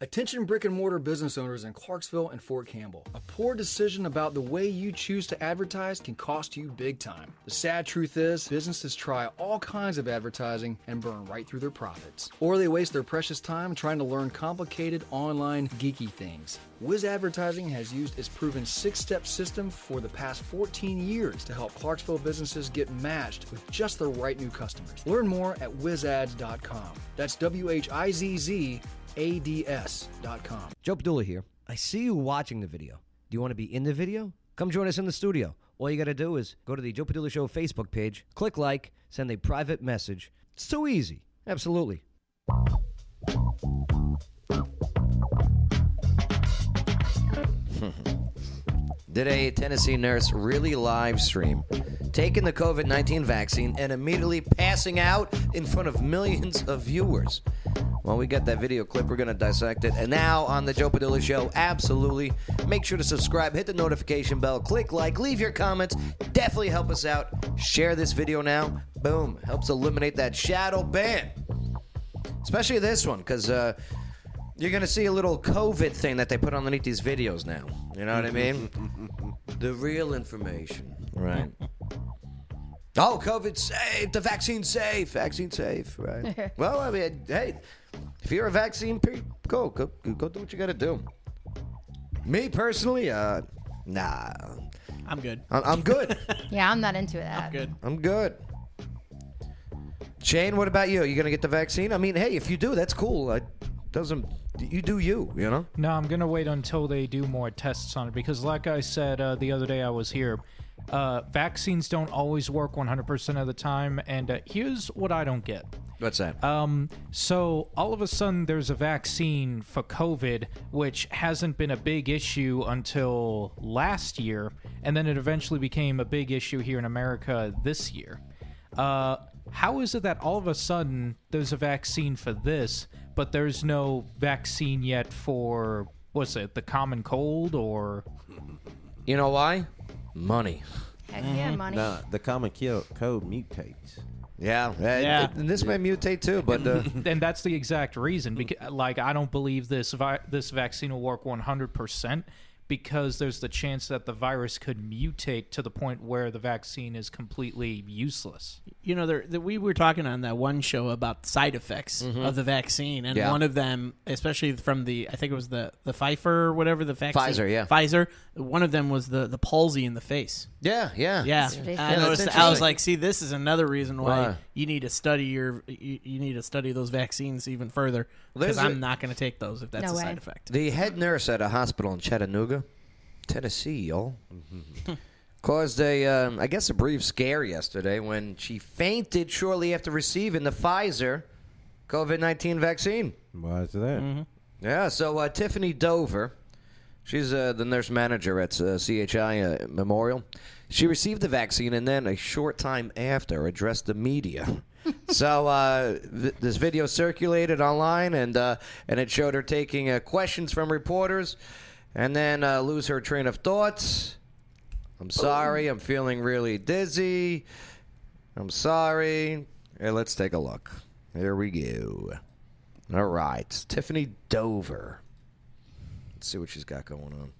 Attention brick and mortar business owners in Clarksville and Fort Campbell. A poor decision about the way you choose to advertise can cost you big time. The sad truth is, businesses try all kinds of advertising and burn right through their profits. Or they waste their precious time trying to learn complicated online geeky things. Whizz Advertising has used its proven six step system for the past 14 years to help Clarksville businesses get matched with just the right new customers. Learn more at whizzads.com. That's W H I Z Z ads.com. Joe Padula here. I see you watching the video. Do you want to be in the video? Come join us in the studio. All you got to do is go to the Joe Padula Show Facebook page, click like, send a private message. It's too easy. Absolutely. Did a Tennessee nurse really live stream taking the COVID 19 vaccine and immediately passing out in front of millions of viewers? Well, we got that video clip. We're going to dissect it. And now on the Joe Padula Show, absolutely. Make sure to subscribe, hit the notification bell, click like, leave your comments. Definitely help us out. Share this video now. Boom. Helps eliminate that shadow ban. Especially this one, because uh, you're going to see a little COVID thing that they put underneath these videos now. You know what I mean? the real information. Right. Oh, COVID safe. The vaccine safe. Vaccine safe. Right. well, I mean, hey, if you're a vaccine, pe- go go go do what you got to do. Me personally, uh, nah. I'm good. I'm, I'm good. Yeah, I'm not into that. I'm good. I'm good. Shane, what about you? You gonna get the vaccine? I mean, hey, if you do, that's cool. It doesn't you do you? You know. No, I'm gonna wait until they do more tests on it because, like I said uh, the other day I was here, uh, vaccines don't always work 100% of the time. And uh, here's what I don't get. What's that? Um, so all of a sudden there's a vaccine for COVID, which hasn't been a big issue until last year, and then it eventually became a big issue here in America this year. Uh, how is it that all of a sudden there's a vaccine for this, but there's no vaccine yet for what's it, the common cold or? You know why? Money. Heck yeah, money. Nah, the common kill code mutates. Yeah, Yeah. it- and this may mutate too, but uh, and that's the exact reason. Because, like, I don't believe this vi- this vaccine will work 100 percent because there's the chance that the virus could mutate to the point where the vaccine is completely useless. You know, there, there, we were talking on that one show about side effects Mhm. of the vaccine, and Yeah. one of them, especially from the, I think it was the the Pfizer or whatever the vaccine, Pfizer, yeah. Pfizer. One of them was the the palsy in the face. Yeah, yeah, yeah. That's ridiculous. I noticed. I was like, see, this is another reason why Why? You need to study your you, you need to study those vaccines even further Well, there's because I'm a- not going to take those if that's No a way. side effect. The head nurse at a hospital in Chattanooga, Tennessee, y'all, caused a, um, I guess, a brief scare yesterday when she fainted shortly after receiving the Pfizer COVID 19 vaccine. Why is that? Mm-hmm. Yeah, so uh, Tiffany Dover, she's uh, the nurse manager at uh, CHI uh, Memorial. She received the vaccine and then a short time after addressed the media. so uh, th- this video circulated online and uh, and it showed her taking uh, questions from reporters and then uh, lose her train of thoughts. I'm sorry, I'm feeling really dizzy. I'm sorry. Hey, let's take a look. Here we go. All right, Tiffany Dover. Let's see what she's got going on.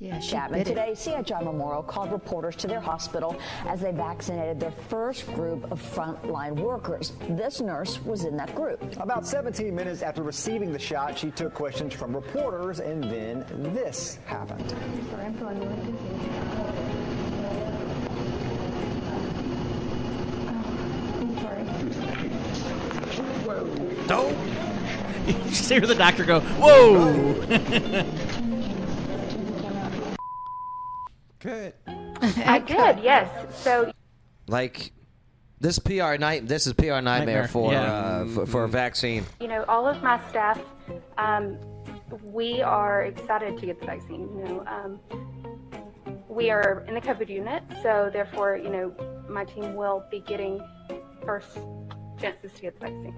Yeah, Chapman. Today, CHI Memorial called reporters to their hospital as they vaccinated their first group of frontline workers. This nurse was in that group. About 17 minutes after receiving the shot, she took questions from reporters, and then this happened. You just hear the doctor go, "Whoa!" Cut. I did, yes. So Like this PR night. This is PR nightmare, Nightmare, for, yeah. uh, for for a vaccine. you know, all of my staff, um, we are excited to get the vaccine. You know, um, we are in the COVID unit, so therefore, you know, my team will be getting first chances to get the vaccine,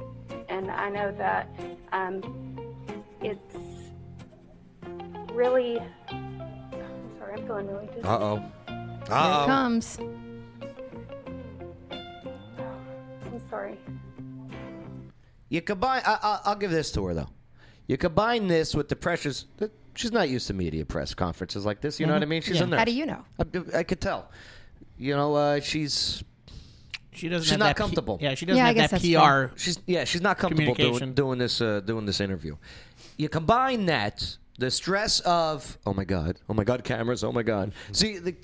and I know that um, it's really. I'm sorry, I'm feeling really dizzy. Uh oh. Here it Uh oh. comes. I'm sorry. You combine. I, I, I'll give this to her though. You combine this with the pressures. that- She's not used to media press conferences like this. You know what I mean? She's Yeah. a nurse. How do you know? I, I could tell. You know, uh, she's She doesn't. she's have not that P- comfortable. yeah, she doesn't Yeah, I have that that's PR. fair. She's yeah, she's not comfortable doing, Communication. doing this uh, doing this interview. You combine that the stress of oh my god, oh my god, cameras, oh my god. Mm-hmm. See, the,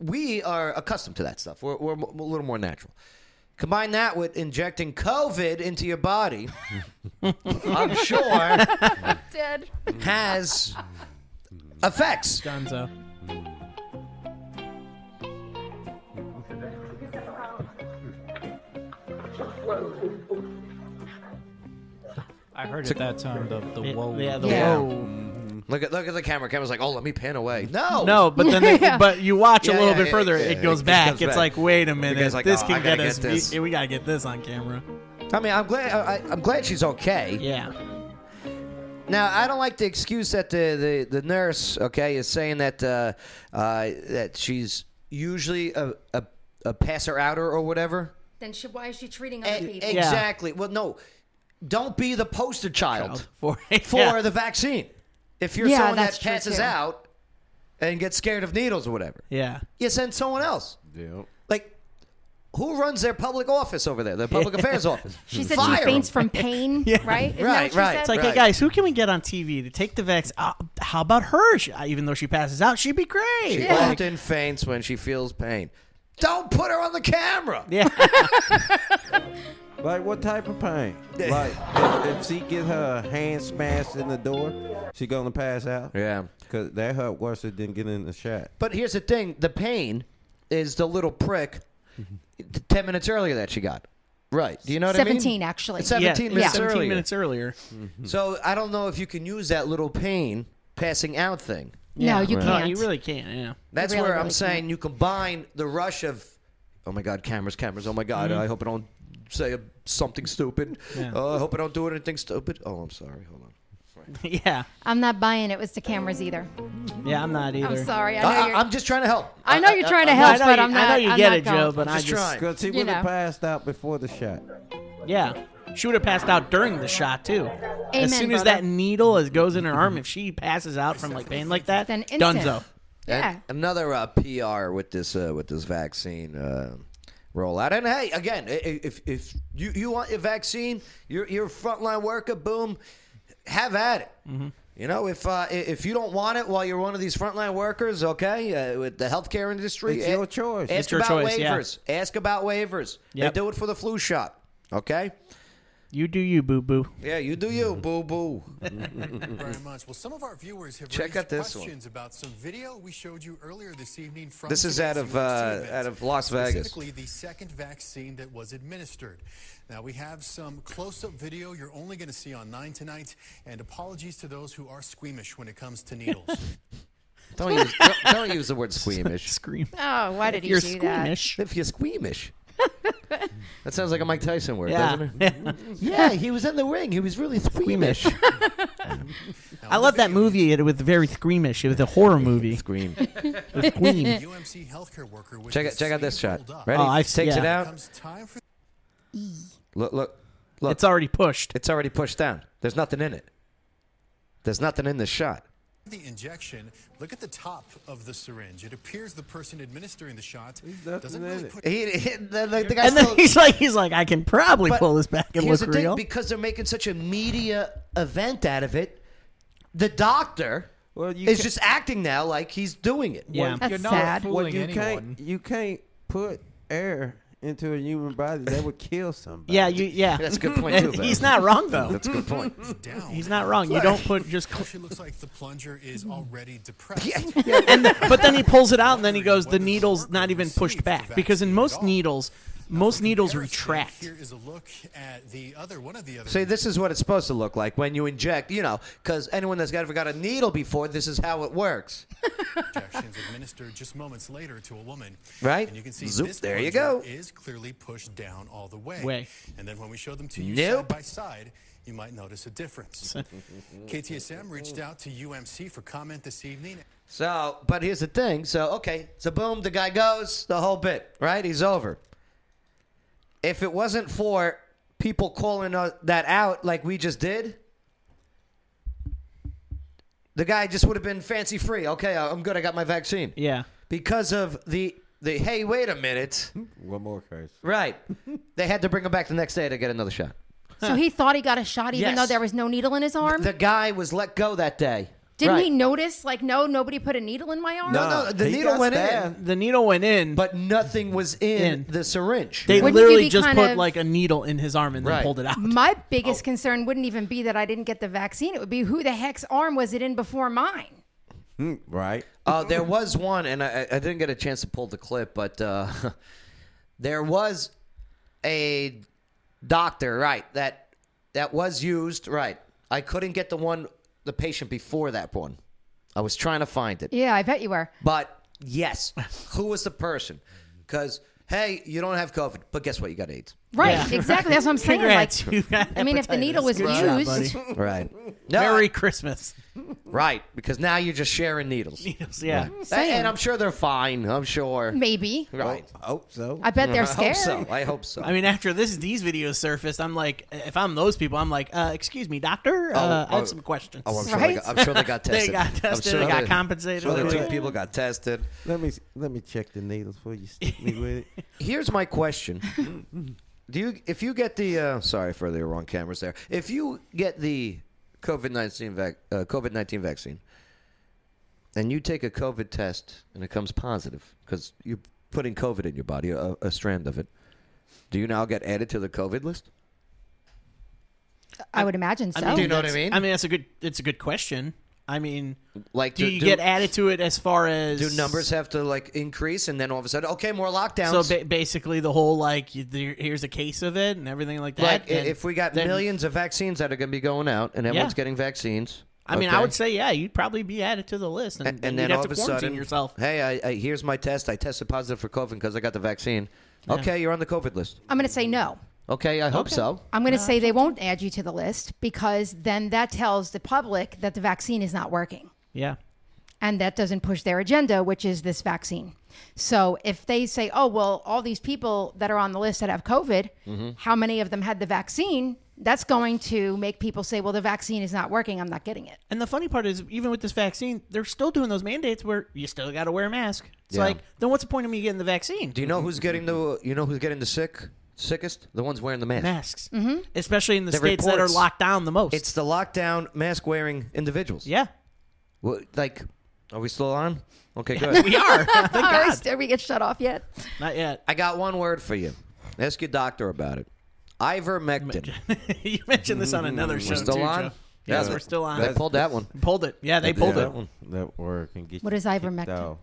we are accustomed to that stuff. We're, we're a little more natural. Combine that with injecting COVID into your body. I'm sure Dead. has mm-hmm. effects. Dunzo. I heard at that time the the whoa. Yeah, the Yeah. whoa. Mm. Look at look at the camera. Camera's like, oh, let me pan away. No, No, but then they, Yeah. but you watch Yeah, a little yeah, bit yeah, further, yeah, it it goes comes back. back. It's like, wait a minute, guy's like, this "Oh, can I gotta get us. get this." We, we gotta get this on camera. I mean, I'm glad. I, I'm glad she's okay. Yeah. Now, I don't like the excuse that the, the, the nurse, okay, is saying that uh, uh, that she's usually a, a, a passer outer or whatever. Then she, why is she treating other E- people? Exactly. Well, no, don't be the poster child For, for yeah. the vaccine. If you're Yeah, someone that that's passes out and gets scared of needles or whatever, Yeah. you send someone else. Yeah. Like, who runs their public office over there? Their public affairs office. She said Fire she faints 'em. from pain, right? Isn't that Right, what she right. said? It's like, Right. hey guys, who can we get on TV to take the vax? Uh, how about her? She, even though she passes out, she'd be great. She often faints when she feels pain. Don't put her on the camera. Yeah. Like what type of pain? Like if, if she get her hand smashed in the door, she gonna pass out? Yeah. Cause that hurt worse than getting the shot. But here's the thing: the pain is the little prick. Ten minutes earlier that she got. Right. Do you know what I mean? 17, actually. It's Seventeen yeah, minutes 17 earlier. minutes earlier. Mm-hmm. So I don't know if you can use that little pain passing out thing. No, you No, can't. you really can't. Yeah. That's really, where I'm really saying you combine the rush of, oh my God, cameras, cameras. Oh my God, mm-hmm. I hope it don't say something stupid. Yeah. Oh, I hope I don't do anything stupid. Oh, I'm sorry. Hold on. yeah. I'm not buying it was the cameras either. Yeah, I'm not either. I'm sorry. I know I, you're, am just trying to help. I know you're trying to help, but I'm not. I know you I'm get it, going. Joe, but I Just just trying. Cause she You would have passed out before the shot. yeah. She would have passed out during the shot too. Amen, as soon as brother. that needle is, goes in her arm, if she passes out from like pain like that, Then instant. Dunzo. Yeah. And another uh, PR with this uh, with this vaccine uh, rollout. And hey, again, if if you, you want your vaccine, you're you're a frontline worker. Boom, have at it. Mm-hmm. You know, if uh, if you don't want it while you're one of these frontline workers, okay, uh, with the healthcare industry, It's a- your choice. Ask It's your about choice, yeah. waivers. Ask about waivers. Yep. They do it for the flu shot. Okay. You do you, boo boo. Yeah, you do you, boo boo. very much. Well, some of our viewers have Check raised out this one. questions about some video we showed you earlier this evening from This is out of, uh, out of Las Vegas. Specifically, the second vaccine that was administered. Now we have some close-up video you're only going to see on Nine tonight, and apologies to those who are squeamish when it comes to needles. Don't use don't, don't use the word squeamish. Scream. Oh, why did he You're do squeamish. If you're squeamish. that sounds like a Mike Tyson word, Yeah. doesn't it? yeah, he was in the ring. He was really squeamish. I love that movie. It was very screamish. It was a horror movie. Scream. The Scream. UMC healthcare worker was check it. Check out this shot. Ready? Oh, I've- Takes it out. Comes time for Look, look, look. It's already pushed. It's already pushed down. There's nothing in it. There's nothing in this shot. The injection. Look at the top of the syringe. It appears the person administering the shot doesn't really put He, he- the, the, the guy And then he's like, he's like, I can probably pull this back and look the thing, real. because they're making such a media event out of it. The doctor Well, you is just acting now like he's doing it. Yeah. That's You're not sad. fooling you anyone. can't you can't put air into a human body, that would kill somebody. Yeah, you. Yeah, That's a good point, too, He's not wrong though. That's a good point. He's not wrong. You don't put just. Cl- Actually, looks like the plunger is already depressed. and the- but then he pulls it out, and then he goes, "The needle's not even pushed back because in most needles, most needles retract." Here is a look at the other one of the other. See, this is what it's supposed to look like when you inject, you know, because anyone that's ever got a needle before, this is how it works. injections administered just moments later to a woman. Right? And you can see Zoop, this there you go. is clearly pushed down all the way. Way. And then when we show them to you Nope. side by side, you might notice a difference. KTSM reached out to UMC for comment this evening. So, but here's the thing. So, okay, so boom, the guy goes, the whole bit, right? He's over. If it wasn't for people calling uh, that out like we just did, the guy just would have been fancy free. Okay, I'm good. I got my vaccine. Yeah. Because of the the hey, wait a minute. One more case. Right. they had to bring him back the next day to get another shot. So he thought he got a shot even Yes. though there was no needle in his arm? The guy was let go that day. Didn't Right. he notice, like, no, nobody put a needle in my arm? No, no, the needle went in. The needle went in, but nothing was in, the syringe. They Wouldn't literally just put of- like a needle in his arm and then pulled it out. My biggest concern wouldn't even be that I didn't get the vaccine. It would be who the heck's arm was it in before mine? Hmm, right. Uh, there was one, and I, I didn't get a chance to pull the clip, but uh, there was a doctor, right? That that was used, right? I couldn't get the one, the patient before that one. I was trying to find it, Yeah, I bet you were. but yes, who was the person? Because hey, you don't have COVID, but guess what? You got AIDS. Right, exactly. That's what I'm saying. Congrats, you Like, got I mean, if the hepatitis. needle was Good job, used, buddy. Right. Merry Christmas. Right, because now you're just sharing needles. Needles, yeah. Right. And, I'm sure they're fine. I'm sure. maybe. Right. hope so. I bet they're I hope scared. so. I hope so. I mean, after this these videos surfaced, I'm like, if I'm those people, I'm like, uh, excuse me, doctor, uh, Oh, I have oh, some questions. Oh, I'm sure, Right? they got, I'm sure they got They tested. got I'm tested, sure they got compensated Sure, the two people got tested. Let me let me check the needles before you stick me with it. Here's my question: Do you, if you get the, uh, sorry for the wrong cameras there. If you get the COVID nineteen vac, uh, COVID nineteen vaccine, and you take a COVID test and it comes positive because you're putting COVID in your body, a, a strand of it, do you now get added to the COVID list? I would imagine so. I mean, Do you know what I that's- mean? I mean, that's a good. It's a good question. I mean, Like, do do- you do- get added to it as far as Do numbers have to like increase and then all of a sudden, okay, more lockdowns? So ba- basically, the whole like, you- there- here's a case of it and everything like that. like if we got then- millions of vaccines that are going to be going out and everyone's Yeah. getting vaccines. I mean, I would say, yeah, you'd probably be added to the list, and, and, then, then you'd all have of to a quarantine sudden, yourself. Hey, I, I, here's my test. I tested positive for COVID because I got the vaccine. Okay, you're on the COVID list. I'm going to say no. Okay, I hope so. I'm going to say they won't add you to the list because then that tells the public that the vaccine is not working. Yeah. and that doesn't push their agenda, which is this vaccine. So if they say, oh, well, all these people that are on the list that have COVID, Mm-hmm. how many of them had the vaccine? That's going to make people say, well, the vaccine is not working. I'm not getting it. And the funny part is, even with this vaccine, they're still doing those mandates where you still got to wear a mask. It's Yeah. like, then what's the point of me getting the vaccine? Do you know who's getting the? You know who's getting the sick? Sickest? The ones wearing the mask. Masks, mm-hmm. especially in the, The states that are reports- locked down the most. It's the lockdown mask wearing individuals. yeah, Well, like, are we still on? Okay, good. we are. Thank All right, God. did we get shut off yet? Not yet. I got one word for you. Ask your doctor about it. Ivermectin. you mentioned this on another show We're still too, on. Joe. Yes, Yeah, we're still on. They pulled that one. Pulled it. Yeah, they pulled that it. one. That word can get What you is kicked ivermectin? out.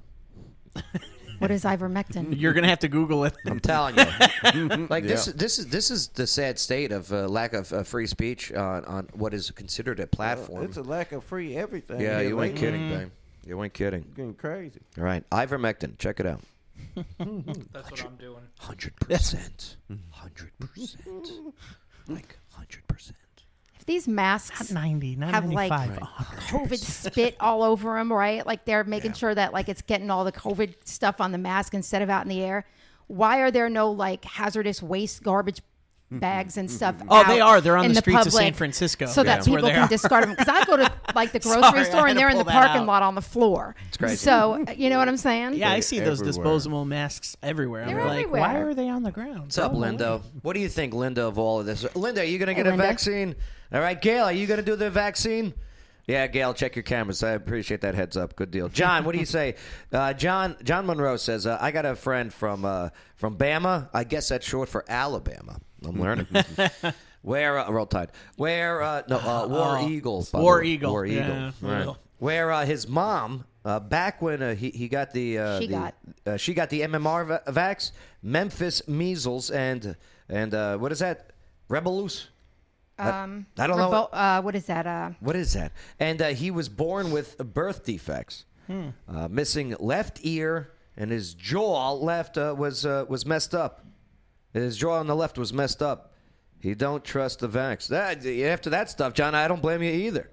What is ivermectin? You're gonna have to Google it. I'm telling you. like this, Yeah. this is this is the sad state of uh, lack of uh, free speech on, on what is considered a platform. It's a lack of free everything. yeah, you ain't lately. kidding, babe. You ain't kidding. You're getting crazy. All right, ivermectin. Check it out. That's what I'm doing. Hundred percent. Hundred percent. Like hundred percent. If these masks Not 90, not have like 95. COVID spit all over them, right? Like they're making sure that like it's getting all the COVID stuff on the mask instead of out in the air. Why are there no like hazardous waste garbage mm-hmm. bags and mm-hmm. stuff? Oh, they are. They're on in the streets of San Francisco. so that That's where people they can are. discard them. Because I go to like the grocery Sorry, store and they're in the parking out. lot on the floor. It's crazy. So uh, you know what I'm saying? Yeah, I see those everywhere. disposable masks everywhere. They're I'm like, why are they on the ground? What's up, Throw 'em Linda? What do you think, Linda, of all of this? Linda, are you going to Hey, get a Linda. vaccine? All right, Gail, are you going to do the vaccine? Yeah, Gail, check your cameras. I appreciate that heads up. Good deal. John, what do you say? Uh, John John Monroe says, uh, I got a friend from uh, from Bama. I guess that's short for Alabama. I'm learning. Where uh, roll tide? Where uh, no uh, War Oh, Eagle. by War way. Eagle. War Eagle. Yeah, Right. Eagle. Where uh, his mom uh, back when uh, he he got the uh, She the, got. uh, she got the MMR va- vax, Memphis measles and and uh, what is that? Rebelus. I- Um, I don't know. Rebo- Uh, what is that? Uh, What is that? And uh, he was born with birth defects, Hmm. uh, missing left ear, and his jaw left uh, was uh, was messed up. His jaw on the left was messed up. He don't trust the vax. That after that stuff, John, I don't blame you either.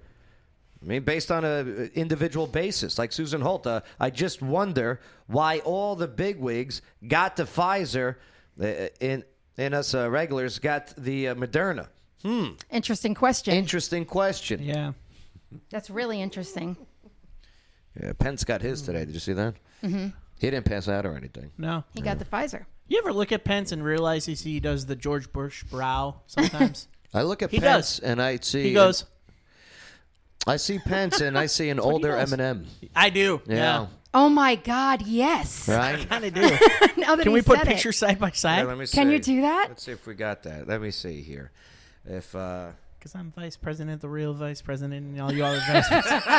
I mean, based on a uh, individual basis, like Susan Holt, uh, I just wonder why all the bigwigs got the Pfizer, and and us uh, regulars got the uh, Moderna. Hmm. interesting question. Interesting question. Yeah. That's really interesting. Yeah, Pence got his today. Did you see that? Mm-hmm. He didn't pass out or anything. No. He got the Pfizer. You ever look at Pence and realize he, he does the George Bush brow sometimes? I look at He Pence does. and I see. He goes, I see Pence and I see an That's what he older. Eminem. I do. Yeah. Yeah. Oh my God! Yes. Right? kind of do. now that Can he we put said it. pictures side by Yeah, side? let me Can you see. do that? Let's see if we got that. Let me see here. If uh Because I'm vice president, the real vice president, and all you are vice president.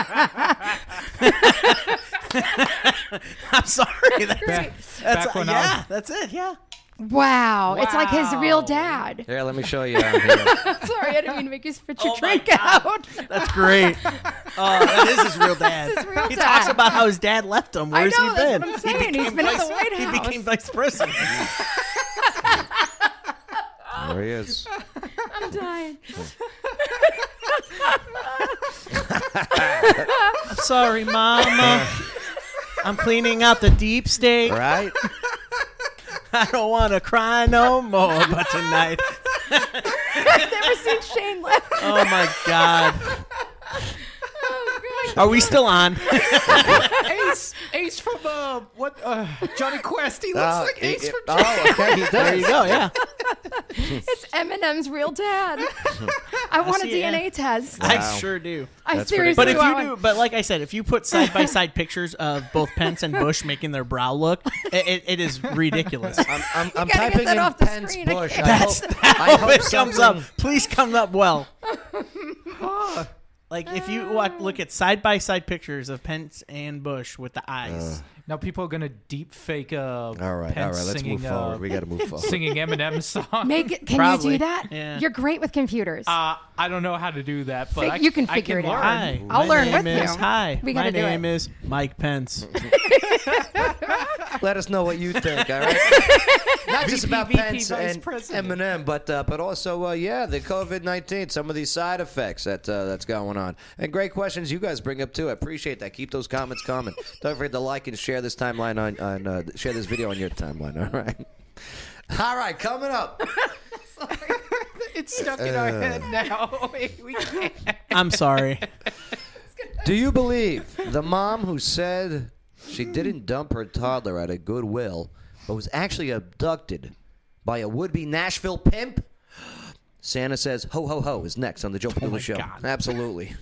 I'm sorry. That's, Back- that's back when I yeah, was- that's it. Yeah. Wow. It's like his real dad. here, let me show you. Sorry, I didn't mean to make you spit Oh drink out. That's great. Oh, that is his real dad. His real he dad. talks about how his dad left him. Where's know, he been? what I'm saying. He's became been at the vice- White He became vice president. There he is. I'm dying. I'm sorry, Mama. I'm cleaning out the deep state. Right? I don't want to cry no more, but tonight. I've never seen Shane laugh. Oh my God. Are we still on? Ace, Ace from uh, what? Uh, Jonny Quest. He looks Oh, like Ace it- from. oh, okay, he does. There you go. Yeah. It's Eminem's real dad. I want a see it. DNA test. I Wow. sure do. I That's pretty seriously But if you want do, one. but like I said, if you put side by side pictures of both Pence and Bush making their brow look, it, it, it is ridiculous. I'm, I'm, I'm gotta get typing that in off the Pence screen. Bush. I That's hope, how I hope it comes up. something- Please come up well. Like if you watch, look um. at side by side pictures of Pence and Bush with the eyes. Uh. Now people are gonna deep fake. Uh, All right, Pence all right, let's singing, move forward. Uh, We gotta move forward. Singing Eminem song. Make it, can Probably. you do that? Yeah. You're great with computers. Uh, I don't know how to do that, but Fig- I, you can I figure it out. learn. Hi, I'll my learn name with is, you. Hi, We my gotta do name it. is Mike Pence. Let us know what you think. All right, not just about VP, Pence Vice and President. Eminem, but uh, but also uh, yeah, the COVID nineteen, some of these side effects that uh, that's going on, and great questions you guys bring up too. I appreciate that. Keep those comments coming. Don't forget to like and share this timeline on on uh, share this video on your timeline. All right. All right, coming up. It's stuck in our Uh. head now. we can't. I'm sorry. Do you believe the mom who said she didn't dump her toddler at a Goodwill, but was actually abducted by a would-be Nashville pimp? Santa says, "Ho ho ho" is next on the Joe Padula Show. Absolutely.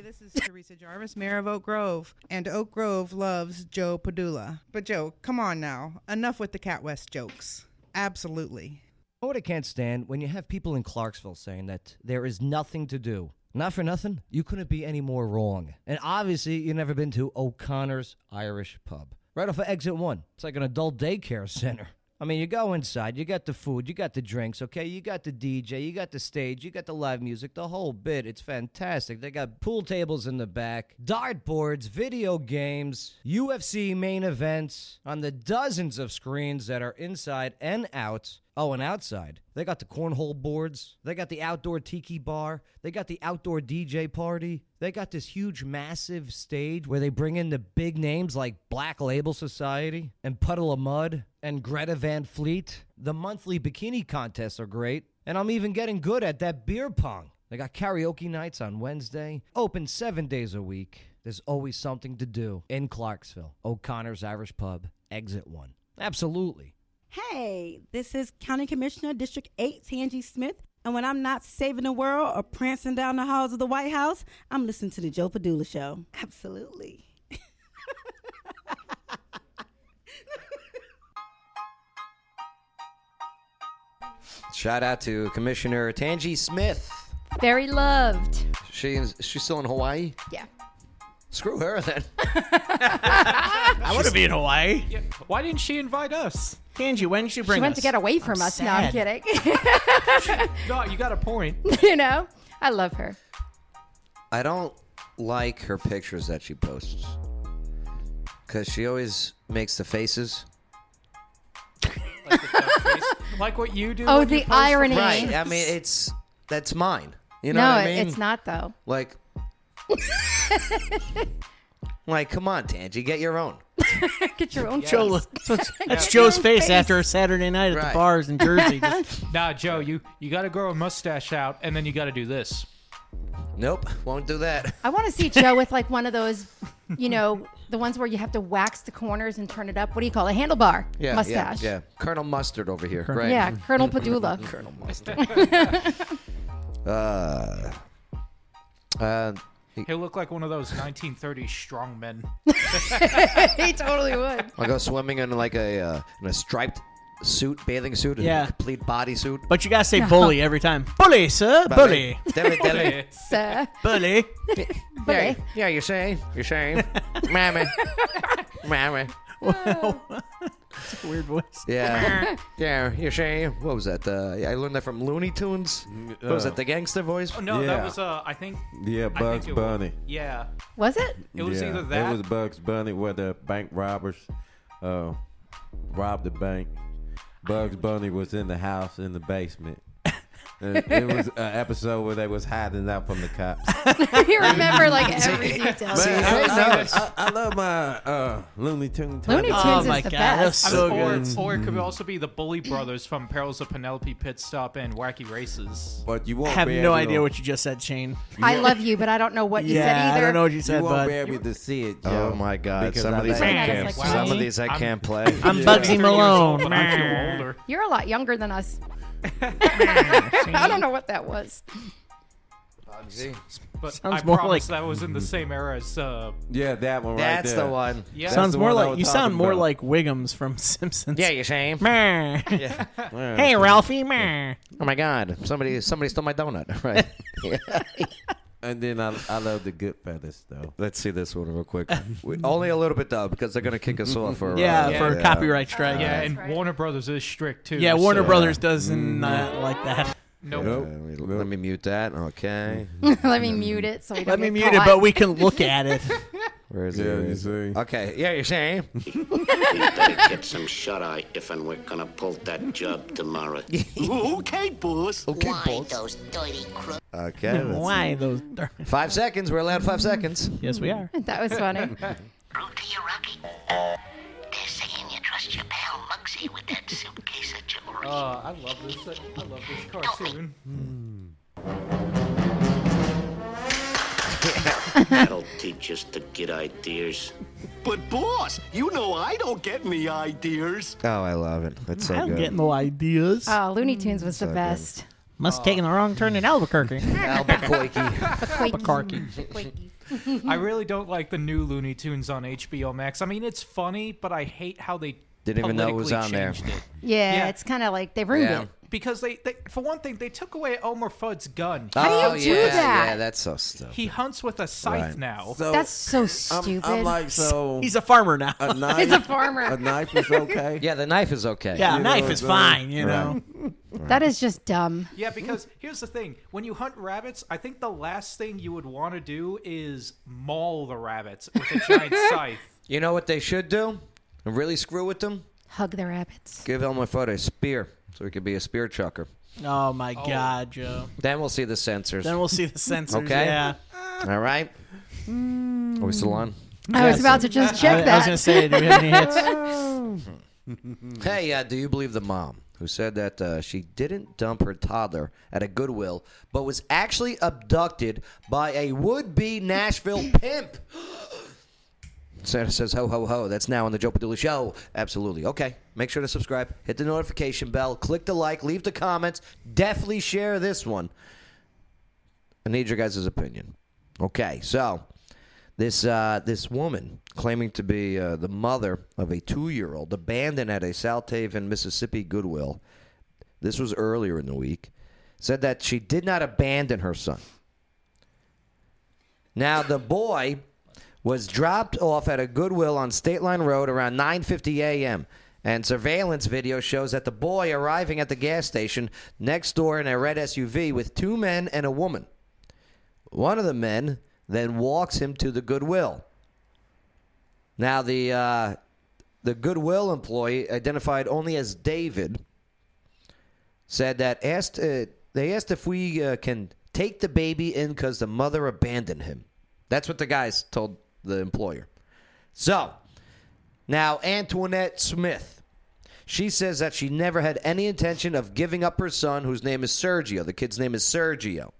This is Teresa Jarvis, Mayor of Oak Grove, and Oak Grove loves Joe Padula. But Joe, come on now, enough with the Cat West jokes. Absolutely. What I can't stand when you have people in Clarksville saying that there is nothing to do. Not for nothing, you couldn't be any more wrong. And obviously, you've never been to O'Connor's Irish Pub. Right off of exit one. It's like an adult daycare center. I mean, you go inside, you got the food, you got the drinks, okay? You got the DJ, you got the stage, you got the live music, the whole bit. It's fantastic. They got pool tables in the back, dartboards, video games, UFC main events on the dozens of screens that are inside and out. Oh, and outside, they got the cornhole boards. They got the outdoor tiki bar. They got the outdoor DJ party. They got this huge, massive stage where they bring in the big names like Black Label Society and Puddle of Mudd and Greta Van Fleet. The monthly bikini contests are great. And I'm even getting good at that beer pong. They got karaoke nights on Wednesday, open seven days a week. There's always something to do in Clarksville. O'Connor's Irish Pub, exit one. Absolutely. Hey, this is County Commissioner District 8 Tangi Smith And when I'm not saving the world or prancing down the halls of the White House, I'm listening to the Joe Padula Show. Absolutely. Shout out to Commissioner Tangi Smith. Very loved. She's she's still in Hawaii. Yeah. Screw her then. I want to be in Hawaii. Why didn't she invite us? Angie, when did she bring she went us? to get away from I'm us. No, I'm sad. kidding. No, you got a point. you know, I love her. I don't like her pictures that she posts because she always makes the faces. Like what you do. Oh, when you the post irony. Right. I mean, it's that's mine. You know no, what I mean? it's not though. Like, like, come on, Tangi, get your own. Get your own Joe, face. that's, that's Get Joe's own face, after a Saturday night at Right. the bars in Jersey. Just- Nah, Joe, you you got to grow a mustache out, and then you got to do this. Nope, won't do that. I want to see Joe with like one of those, you know, the ones where you have to wax the corners and turn it up. What do you call it? A handlebar Yeah, mustache. yeah, yeah. Colonel Mustard over here. Colonel- Great. Yeah, Colonel Padula. Colonel Mustard. uh, uh, He'll look like one of those 1930s strong men. he totally would. I'll go swimming in like a uh, in a striped suit, bathing suit, Yeah. a complete bodysuit. but you gotta say bully every time. Bully, sir. Bully. Dilly, dilly. Sir. Bully. Yeah, yeah, you're saying, you're saying, mammy, mammy. It's a weird voice. Yeah, yeah, you're saying. What was that? Uh, I learned that from Looney Tunes. What was uh, that? The gangster voice? Oh, no, Yeah. that was uh, I think. Yeah, I Bugs think it was- Bunny. yeah. Was it? It was Yeah, either that. It was Bugs Bunny where the bank robbers uh, robbed the bank. Bugs Bunny was in the house in the basement. And it was an episode where they was hiding out from the cops. you remember like every detail. Man, I, I. I, I love my uh, Looney Tunes. Looney Oh Tunes my is the God, that's best. so or, good. or it could also be the Bully Brothers from Perils of Penelope Pit Stop and Wacky Races. But you won't I have be no able idea what you just said, Shane. I love you, but I don't know what you yeah, said either. I don't know what you You said, won't bud. be able to see it, Joe. Oh my God! because Some I of these I let- can't. Like Some of these I I'm- can't play. I'm Yeah. Bugsy 30 years Malone. old, I feel older. You're a lot younger than us. I don't know what that was. But Sounds I more promise like- that was in the same era as. Uh, Yeah, that one right That's there. the one. yeah. Sounds the more one I like was you sound talking more about. like Wiggums from Simpsons. Yeah, you're saying. Meh. Yeah. Hey, Ralphie. Meh. Oh my God! Somebody, somebody stole my donut. Right. And then I, I love the good Goodfellas though. Let's see this one real quick. We- Only a little bit though, because they're gonna kick us off for Yeah, uh, for a copyright strike. yeah, Yeah, and right. Warner Brothers is strict too. Yeah, Warner so- Brothers doesn't uh, like that. Nope. Uh, let, me, let me mute that. Okay. Let me mute it so we don't Let me get mute it, but we can look at it. Where is it? Yeah, Where you see. Okay. Yeah, you're saying. better get some shut eye if and we're gonna pull that job tomorrow. okay, boss. Okay, Why boss. those dirty crooks? Okay. let's Why see. those? Five seconds. We're allowed five seconds. Yes, we are. That was funny. Rude to you, Rocky? They're saying you trust your pal Mugsy with that suitcase of jewelry. Uh, I love this. I love this cartoon. That'll teach us to get ideas. But boss, you know I don't get any ideas. Oh, I love it. That's so I don't good. get no ideas. Oh, Looney Tunes was mm, the So good. best. Must have taken the wrong turn in Albuquerque. Albuquerque. Albuquerque. I really don't like the new Looney Tunes on HBO Max. I mean, it's funny, but I hate how they Didn't even know it was on there. it. Yeah, Yeah. it's kind of like they ruined Yeah. it. Because they, they, for one thing, they took away Elmer Fudd's gun. How do you oh, do yeah, that? Yeah, that's so stupid. He hunts with a scythe Right. now. So That's so I'm, stupid. I'm like, so He's a farmer now. a knife. He's a farmer. A knife is okay. Yeah, the knife is okay. Yeah, a You know knife what is I'm fine, saying? you know. That is just dumb. Yeah, because here's the thing: when you hunt rabbits, I think the last thing you would want to do is maul the rabbits with a giant scythe. You know what they should do? Really screw with them? Hug the rabbits. Give Elmer Fudd a spear so he could be a spear chucker. Oh my God, Joe. Then we'll see the censors. Then we'll see the censors. Okay. Yeah. All right. Are we still on? I was about to just check I, that. I was gonna say, do we have any hits? Hey, uh, do you believe the mom who said that uh, she didn't dump her toddler at a Goodwill, but was actually abducted by a would-be Nashville pimp? Santa says ho ho ho. That's now on the Joe Padula Show. Absolutely. Okay. Make sure to subscribe. Hit the notification bell. Click the like. Leave the comments. Definitely share this one. I need your guys' opinion. Okay. So this uh, this woman claiming to be uh, the mother of a two year old abandoned at a Southaven, Mississippi Goodwill. This was earlier in the week. Said that she did not abandon her son. Now the boy was dropped off at a Goodwill on State Line Road around 9:50 a.m. And surveillance video shows that the boy arriving at the gas station next door in a red SUV with two men and a woman. One of the men then walks him to the Goodwill. Now the uh, the Goodwill employee, identified only as David, said that asked uh, they asked if we uh, can take the baby in because the mother abandoned him. That's what the guys told the employer. So now Antoinette Smith, she says that she never had any intention of giving up her son, whose name is Sergio. The kid's name is Sergio.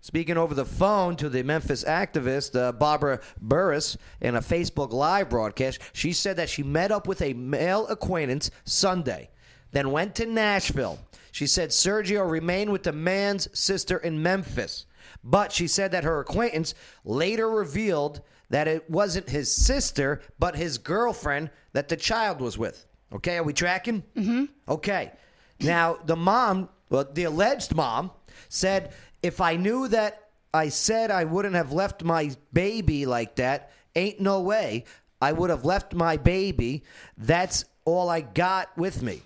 Speaking over the phone to the Memphis activist uh, Barbara Burris in a Facebook Live broadcast, she said that she met up with a male acquaintance Sunday, then went to Nashville. She said Sergio remained with the man's sister in Memphis, but she said that her acquaintance later revealed that it wasn't his sister, but his girlfriend that the child was with. Okay, are we tracking? Mm-hmm. Okay. Now, the mom, well, the alleged mom, said, if I knew that I said I wouldn't have left my baby like that, ain't no way I would have left my baby. That's all I got with me.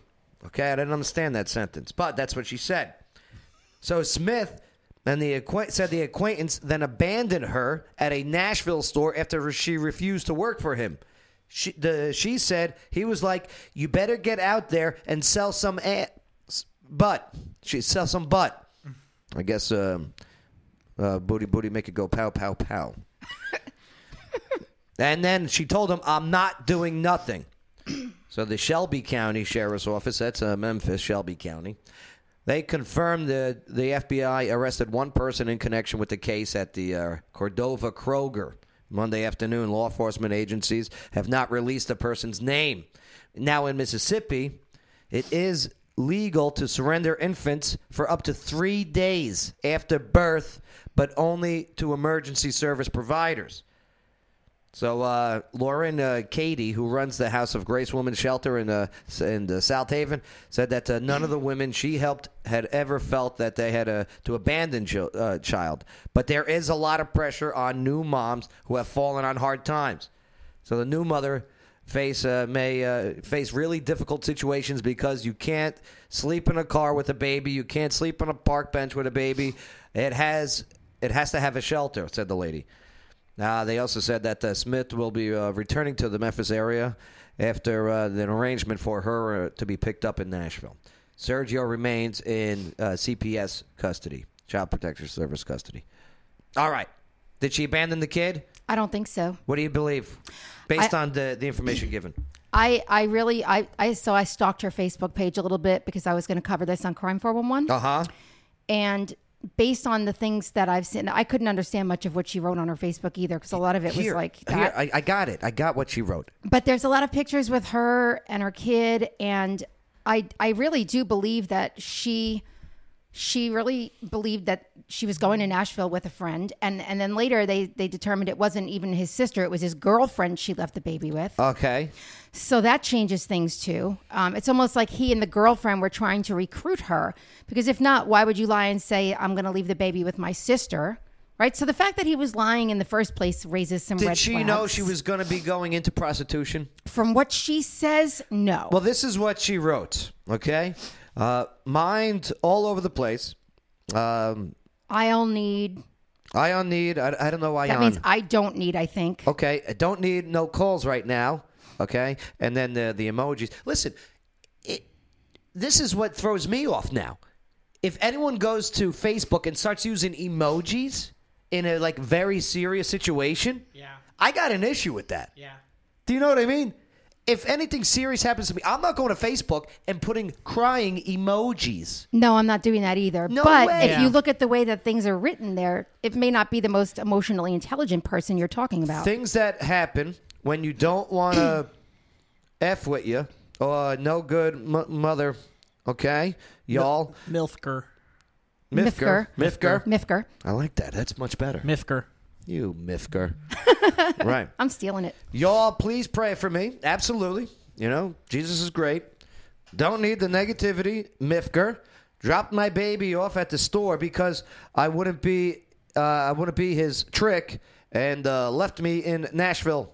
Okay, I didn't understand that sentence, but that's what she said. So Smith and the said the acquaintance then abandoned her at a Nashville store after she refused to work for him. She, the, she said he was like, "You better get out there and sell some a- butt." She sell some butt. I guess um, uh, booty booty make it go pow pow pow. and then she told him, "I'm not doing nothing." so the Shelby County Sheriff's Office, that's uh, Memphis, Shelby County, they confirmed that the FBI arrested one person in connection with the case at the uh, Cordova Kroger Monday afternoon. Law enforcement agencies have not released the person's name. Now in Mississippi, it is legal to surrender infants for up to three days after birth, but only to emergency service providers. So, uh, Lauren uh, Katie, who runs the House of Grace Women's Shelter in uh, in Southaven, said that uh, none of the women she helped had ever felt that they had uh, to abandon ch- uh, child. But there is a lot of pressure on new moms who have fallen on hard times. So the new mother face may face really difficult situations because you can't sleep in a car with a baby, you can't sleep on a park bench with a baby. It has it has to have a shelter," said the lady. Uh, they also said that uh, Smith will be uh, returning to the Memphis area after uh, an arrangement for her uh, to be picked up in Nashville. Sergio remains in uh, CPS custody, Child Protective Service custody. All right. Did she abandon the kid? I don't think so. What do you believe, based I- on the, the information given? I, I really I, I so I stalked her Facebook page a little bit because I was going to cover this on Crime 411. Uh huh. And based on the things that I've seen, I couldn't understand much of what she wrote on her Facebook either because a lot of it was Here, like that. here, I, I got it. I got what she wrote. but there's a lot of pictures with her and her kid and i i really do believe that she she really believed that she was going to nashville with a friend and and then later they they determined it wasn't even his sister it was his girlfriend she left the baby with Okay. so that changes things too. Um, it's almost like he and the girlfriend were trying to recruit her because if not, why would you lie and say I'm going to leave the baby with my sister? Right. So the fact that he was lying in the first place raises some Did red she flags. know she was going to be going into prostitution? From what she says, no. Well, this is what she wrote. Okay, uh, mind all over the place. Um, I'll need. I on need. I, I don't know why. That means I don't need. I think. Okay, I don't need no calls right now. Okay, and then the the emojis. Listen, it, this is what throws me off now. If anyone goes to Facebook and starts using emojis in a like very serious situation, Yeah. I got an issue with that. Yeah. Do you know what I mean? If anything serious happens to me, I'm not going to Facebook and putting crying emojis. No, I'm not doing that either. No but way. if Yeah. you look at the way that things are written there, it may not be the most emotionally intelligent person you're talking about. Things that happen when you don't want to f with you or no good m- mother. Okay, y'all. Milfker. Mifker. Mifker. Mifker. I like that. That's much better. Mifker. You Mifker. right. I'm stealing it. Y'all, please pray for me. Absolutely. You know, Jesus is great. Don't need the negativity, Mifker. Dropped my baby off at the store because I wouldn't be, uh, I wouldn't be his trick, and uh, left me in Nashville.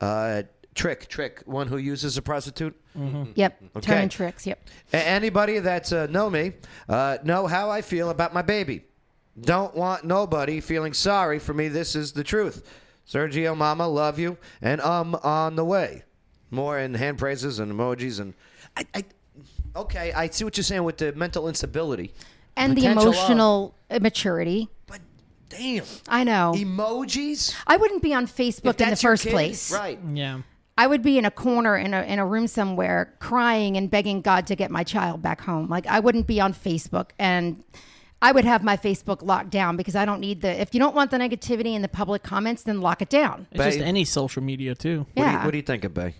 Uh, trick, trick, one who uses a prostitute. Yep. Okay. Turning tricks. Yep. A- anybody that's uh, know me uh, know how I feel about my baby. Don't want nobody feeling sorry for me. This is the truth. Sergio, Mama, love you, and I'm on the way. More in hand praises and emojis and I, I okay. I see what you're saying with the mental instability And the Potential of- emotional immaturity. But damn. I know. Emojis. I wouldn't be on Facebook in the that's your first kid, place. right? Yeah. I would be in a corner in a in a room somewhere crying and begging God to get my child back home. Like I wouldn't be on Facebook and I would have my Facebook locked down because I don't need the if you don't want the negativity in the public comments, then lock it down. It's just any social media too. What, do you, Yeah. what do you think of Bay?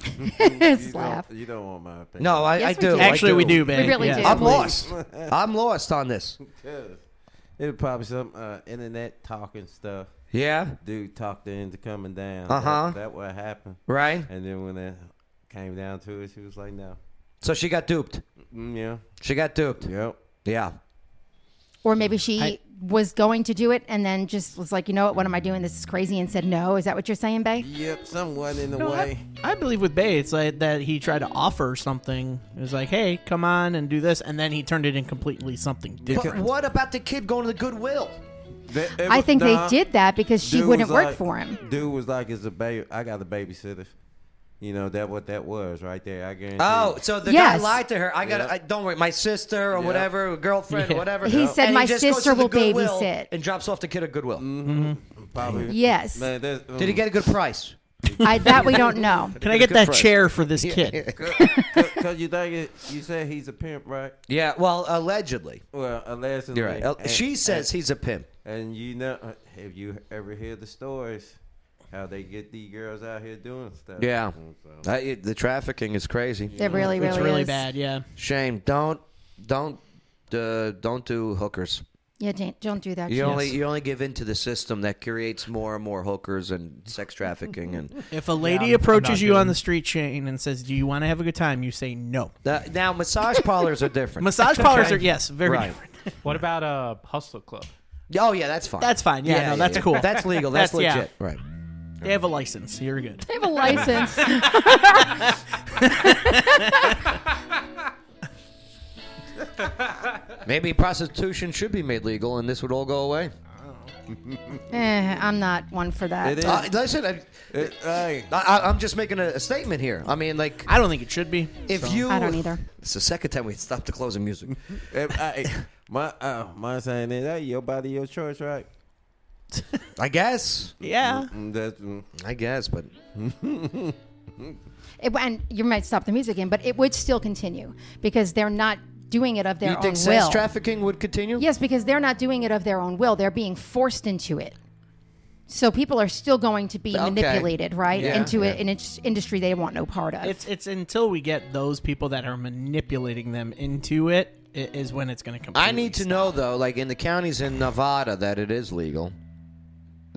His laugh. You don't want my opinion. No, I, Yes, I we do. do. I Actually, do. we do, Bay. We really Yes. do. I'm lost. I'm lost on this. It was probably some uh, internet talking stuff. Yeah. Dude talked her into coming down. Uh-huh. That, that what happened. Right. And then when it came down to it, she was like, no. So she got duped. Mm, yeah. She got duped. Yep. Yeah. Or maybe she was going to do it and then just was like, you know what, what am I doing? This is crazy and said no. Is that what you're saying, Bay? Yep, somewhat in a No, way. I, I believe with Bay, it's like that he tried to offer something. It was like, hey, come on and do this, and then he turned it in completely something different. But what about the kid going to the Goodwill? That- it I was- think nah, they did that because she dude wouldn't was work like- for him. Dude was like, "It's a baby. I got a babysitter." You know that what that was right there. I guarantee. Oh, you. so the Yes. guy lied to her. I got. Yeah. I don't worry, my sister or Yeah. whatever, girlfriend or whatever. He said, And "My just goes sister to the will Goodwill babysit." and drops off the kid at Goodwill. Mm-hmm. Probably. Yes. Man, that's, Did he get a good price? I, that we don't know. Can I get that chair for this kid? Because you think it, you said he's a pimp, right? Yeah. Well, allegedly. Well, allegedly. You're right. And- she says and- he's a pimp. And you know, uh, if you ever hear the stories, how they get these girls out here doing stuff. Yeah. So. I- the trafficking is crazy. It really, really it's really is. bad. Yeah. Shame. Don't, don't, uh, don't do hookers. Yeah, don't, don't do that. You shit. only you only give in to the system that creates more and more hookers and sex trafficking and. If a lady I'm- I'm approaches not you on the street chain and says, "Do you want to have a good time?" you say no. That- now massage parlors are different. Massage parlors Okay? are yes, very Right. different. What about a hustler club? Oh yeah, that's fine. That's fine. Yeah, no, that's cool. That's legal. That's, That's- yeah. legit. Right. They have a license. You're good. They have a license. Maybe prostitution should be made legal, and this would all go away. eh, I'm not one for that. It is. Uh, listen, I, It- hey, I, I'm just making a, a statement here. I mean, like, I don't think it should be. if so. you, I don't either. It's the second time we stopped the closing music. if, I, my uh, my saying is, hey, your body, your choice, right? I guess. Yeah. Mm, That's mm. I guess, but It, and you might stop the music in, but it would still continue because they're not doing it of their you own think sex will. trafficking would continue? Yes, because they're not doing it of their own will. They're being forced into it. So people are still going to be Okay. manipulated, right, Yeah. into Yeah. a- an in- industry they want no part of. It's it's until we get those people that are manipulating them into it i- when it's going to come. I need to know though, like in the counties in Nevada, that it is legal.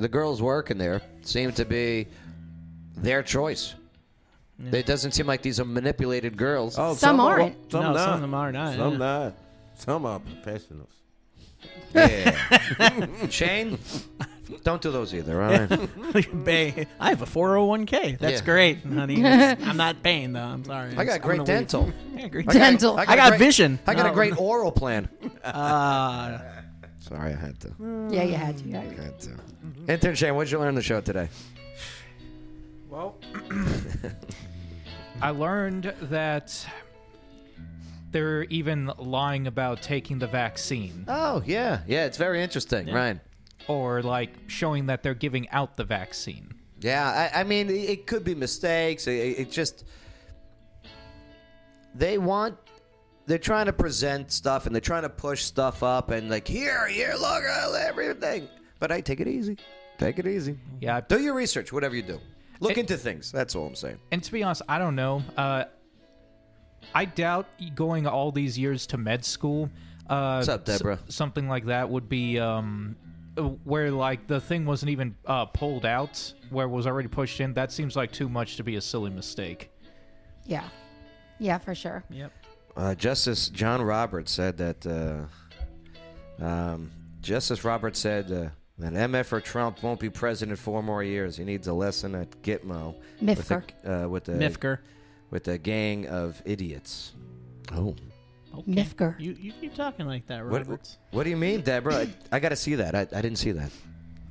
The girls working there seem to be their choice. It doesn't seem like these are manipulated girls. Oh, Some are- aren't. Some No, not. some of them are not, Some yeah. not. Some are professionals. Yeah. Shane, don't do those either. All right. Bay. I have a 401k. That's Yeah. great, honey. I'm not paying though. I'm sorry. I got I'm great dental. Yeah, great I got- Dental. I I got, got a great- vision. I got a No. great oral plan. Uh, Sorry, I had to. yeah, you had to. Yeah. I had to. Mm-hmm. Intern Shane, what did you learn on the show today? Well, I learned that they're even lying about taking the vaccine, Oh yeah, yeah. It's very interesting, right? or like showing that they're giving out the vaccine. Yeah, I, I mean, it, it could be mistakes. It, it- it just they want. They're trying to present stuff and they're trying to push stuff up and like here, here, look at everything. But I take it easy. Take it easy. Yeah. Do your research, whatever you do. Look into things. That's all I'm saying. And to be honest, I don't know. Uh, I doubt going all these years to med school. Uh, What's up, s- Deborah? something like that would be um, uh, where like the thing wasn't even uh, pulled out, where it was already pushed in. That seems like too much to be a silly mistake. Yeah. Yeah, for sure. Yep. Uh, Justice John Roberts said that. Uh, um, Justice Roberts said uh, that MF or Trump won't be president four more years. He needs a lesson at Gitmo. With the, uh, with the Mifker. With a gang of idiots. Oh. Okay. Mifker. You, you keep talking like that, What, Roberts. what do you mean, Deborah? I, I got to see that. I, I didn't see that.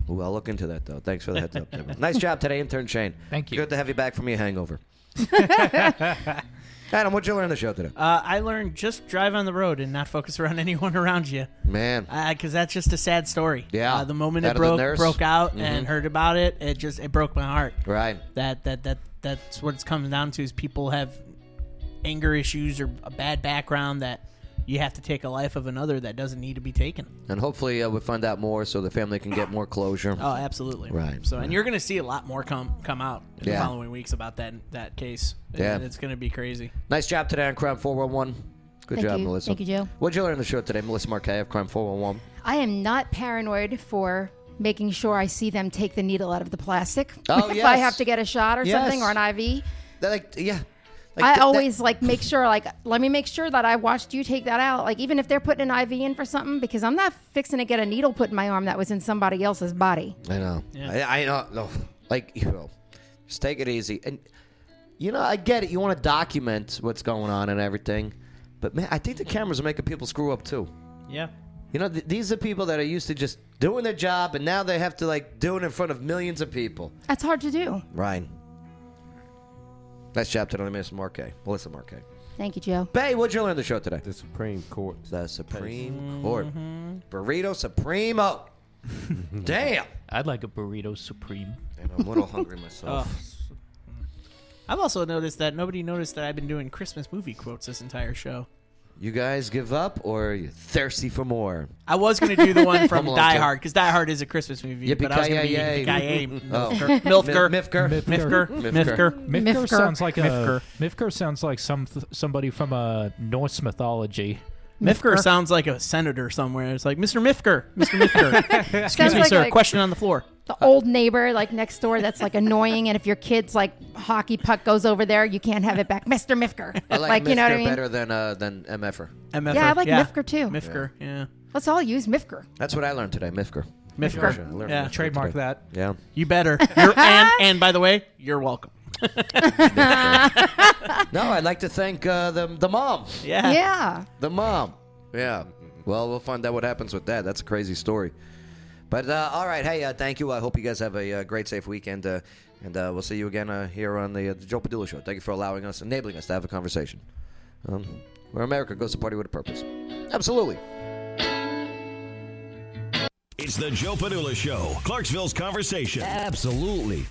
Well, I'll look into that, though. Thanks for the heads up, Deborah. Nice job today, intern Shane. Thank you. Good to have you back from your hangover. Adam, what'd you learn on the show today? Uh, I learned just drive on the road and not focus around anyone around you. Man. Because that's just a sad story. Yeah. Uh, the moment That it broke broke out Mhm. and heard about it, it just it broke my heart. Right. That that that that's what it's coming down to is people have anger issues or a bad background that you have to take a life of another that doesn't need to be taken. And hopefully uh, we'll find out more so the family can get more closure. Oh, absolutely. Right. So, and you're going to see a lot more come come out in the Yeah. following weeks about that that case. Yeah. And it's going to be crazy. Nice job today on Crime 411. Good Thank job, you. Melissa. Thank you, Joe. What'd you learn on the show today, Melissa Marquais of Crime 411? I am not paranoid for making sure I see them take the needle out of the plastic. Oh, if yes. I have to get a shot or Yes. something or an IV. Like, yeah. I th- always like make sure like let me make sure that I watched you take that out. Like even if they're putting an IV in for something, because I'm not fixing to get a needle put in my arm that was in somebody else's body. I know. I, I know. No. Like, you know, just take it easy. And, you know, I get it. You want to document what's going on and everything. But, man, I think the cameras are making people screw up, too. Yeah. You know, th- these are people that are used to just doing their job, and now they have to, like, do it in front of millions of people. That's hard to do. Ryan. Nice job today, Miss Marquais. Melissa Marquais. Thank you, Joe. Bay, what'd you learn on the show today? The Supreme Court. The Supreme mm-hmm. Court. Burrito Supremo. Damn. I'd like a burrito supreme. And I'm a little hungry myself. Oh. I've also noticed that nobody noticed that I've been doing Christmas movie quotes this entire show. You guys give up, or are you thirsty for more? I was going to do the one from Home Alone Die two. Hard because Die Hard is a Christmas movie, but I was going to be Yippee-ki-yay. Yippee-ki-yay. Oh. Milfker. Milfker. Mifker. Mifker. Mifker. Mifker Mifker. sounds like a Mifker. Mifker sounds like some somebody from a Norse mythology. Mifker sounds like a senator somewhere. It's like Mr. Mifker, Mr. Mifker. Excuse Sounds me, like- sir. like- Question on the floor. The old neighbor like next door that's like annoying, and if your kid's like hockey puck goes over there, you can't have it back, Mister Mifker. I like, you know what I mean? better than uh, than MFer. MFer. Yeah, I like yeah. Mifker too. Mifker. Yeah. Let's all use Mifker. That's what I learned today, Mifker. Mifker. I Yeah. Mifker Trademark today. that. Yeah. You better. You're, and and by the way, you're welcome. No, I'd like to thank uh, the the mom. Yeah. Yeah. The mom. Yeah. Well, we'll find out what happens with that. That's a crazy story. But uh, all right, hey, uh, thank you. I hope you guys have a uh, great, safe weekend, uh, and uh, we'll see you again uh, here on the, uh, the Joe Padula Show. Thank you for allowing us, enabling us to have a conversation. Um, where America goes to party with a purpose. Absolutely. It's the Joe Padula Show, Clarksville's conversation. Absolutely.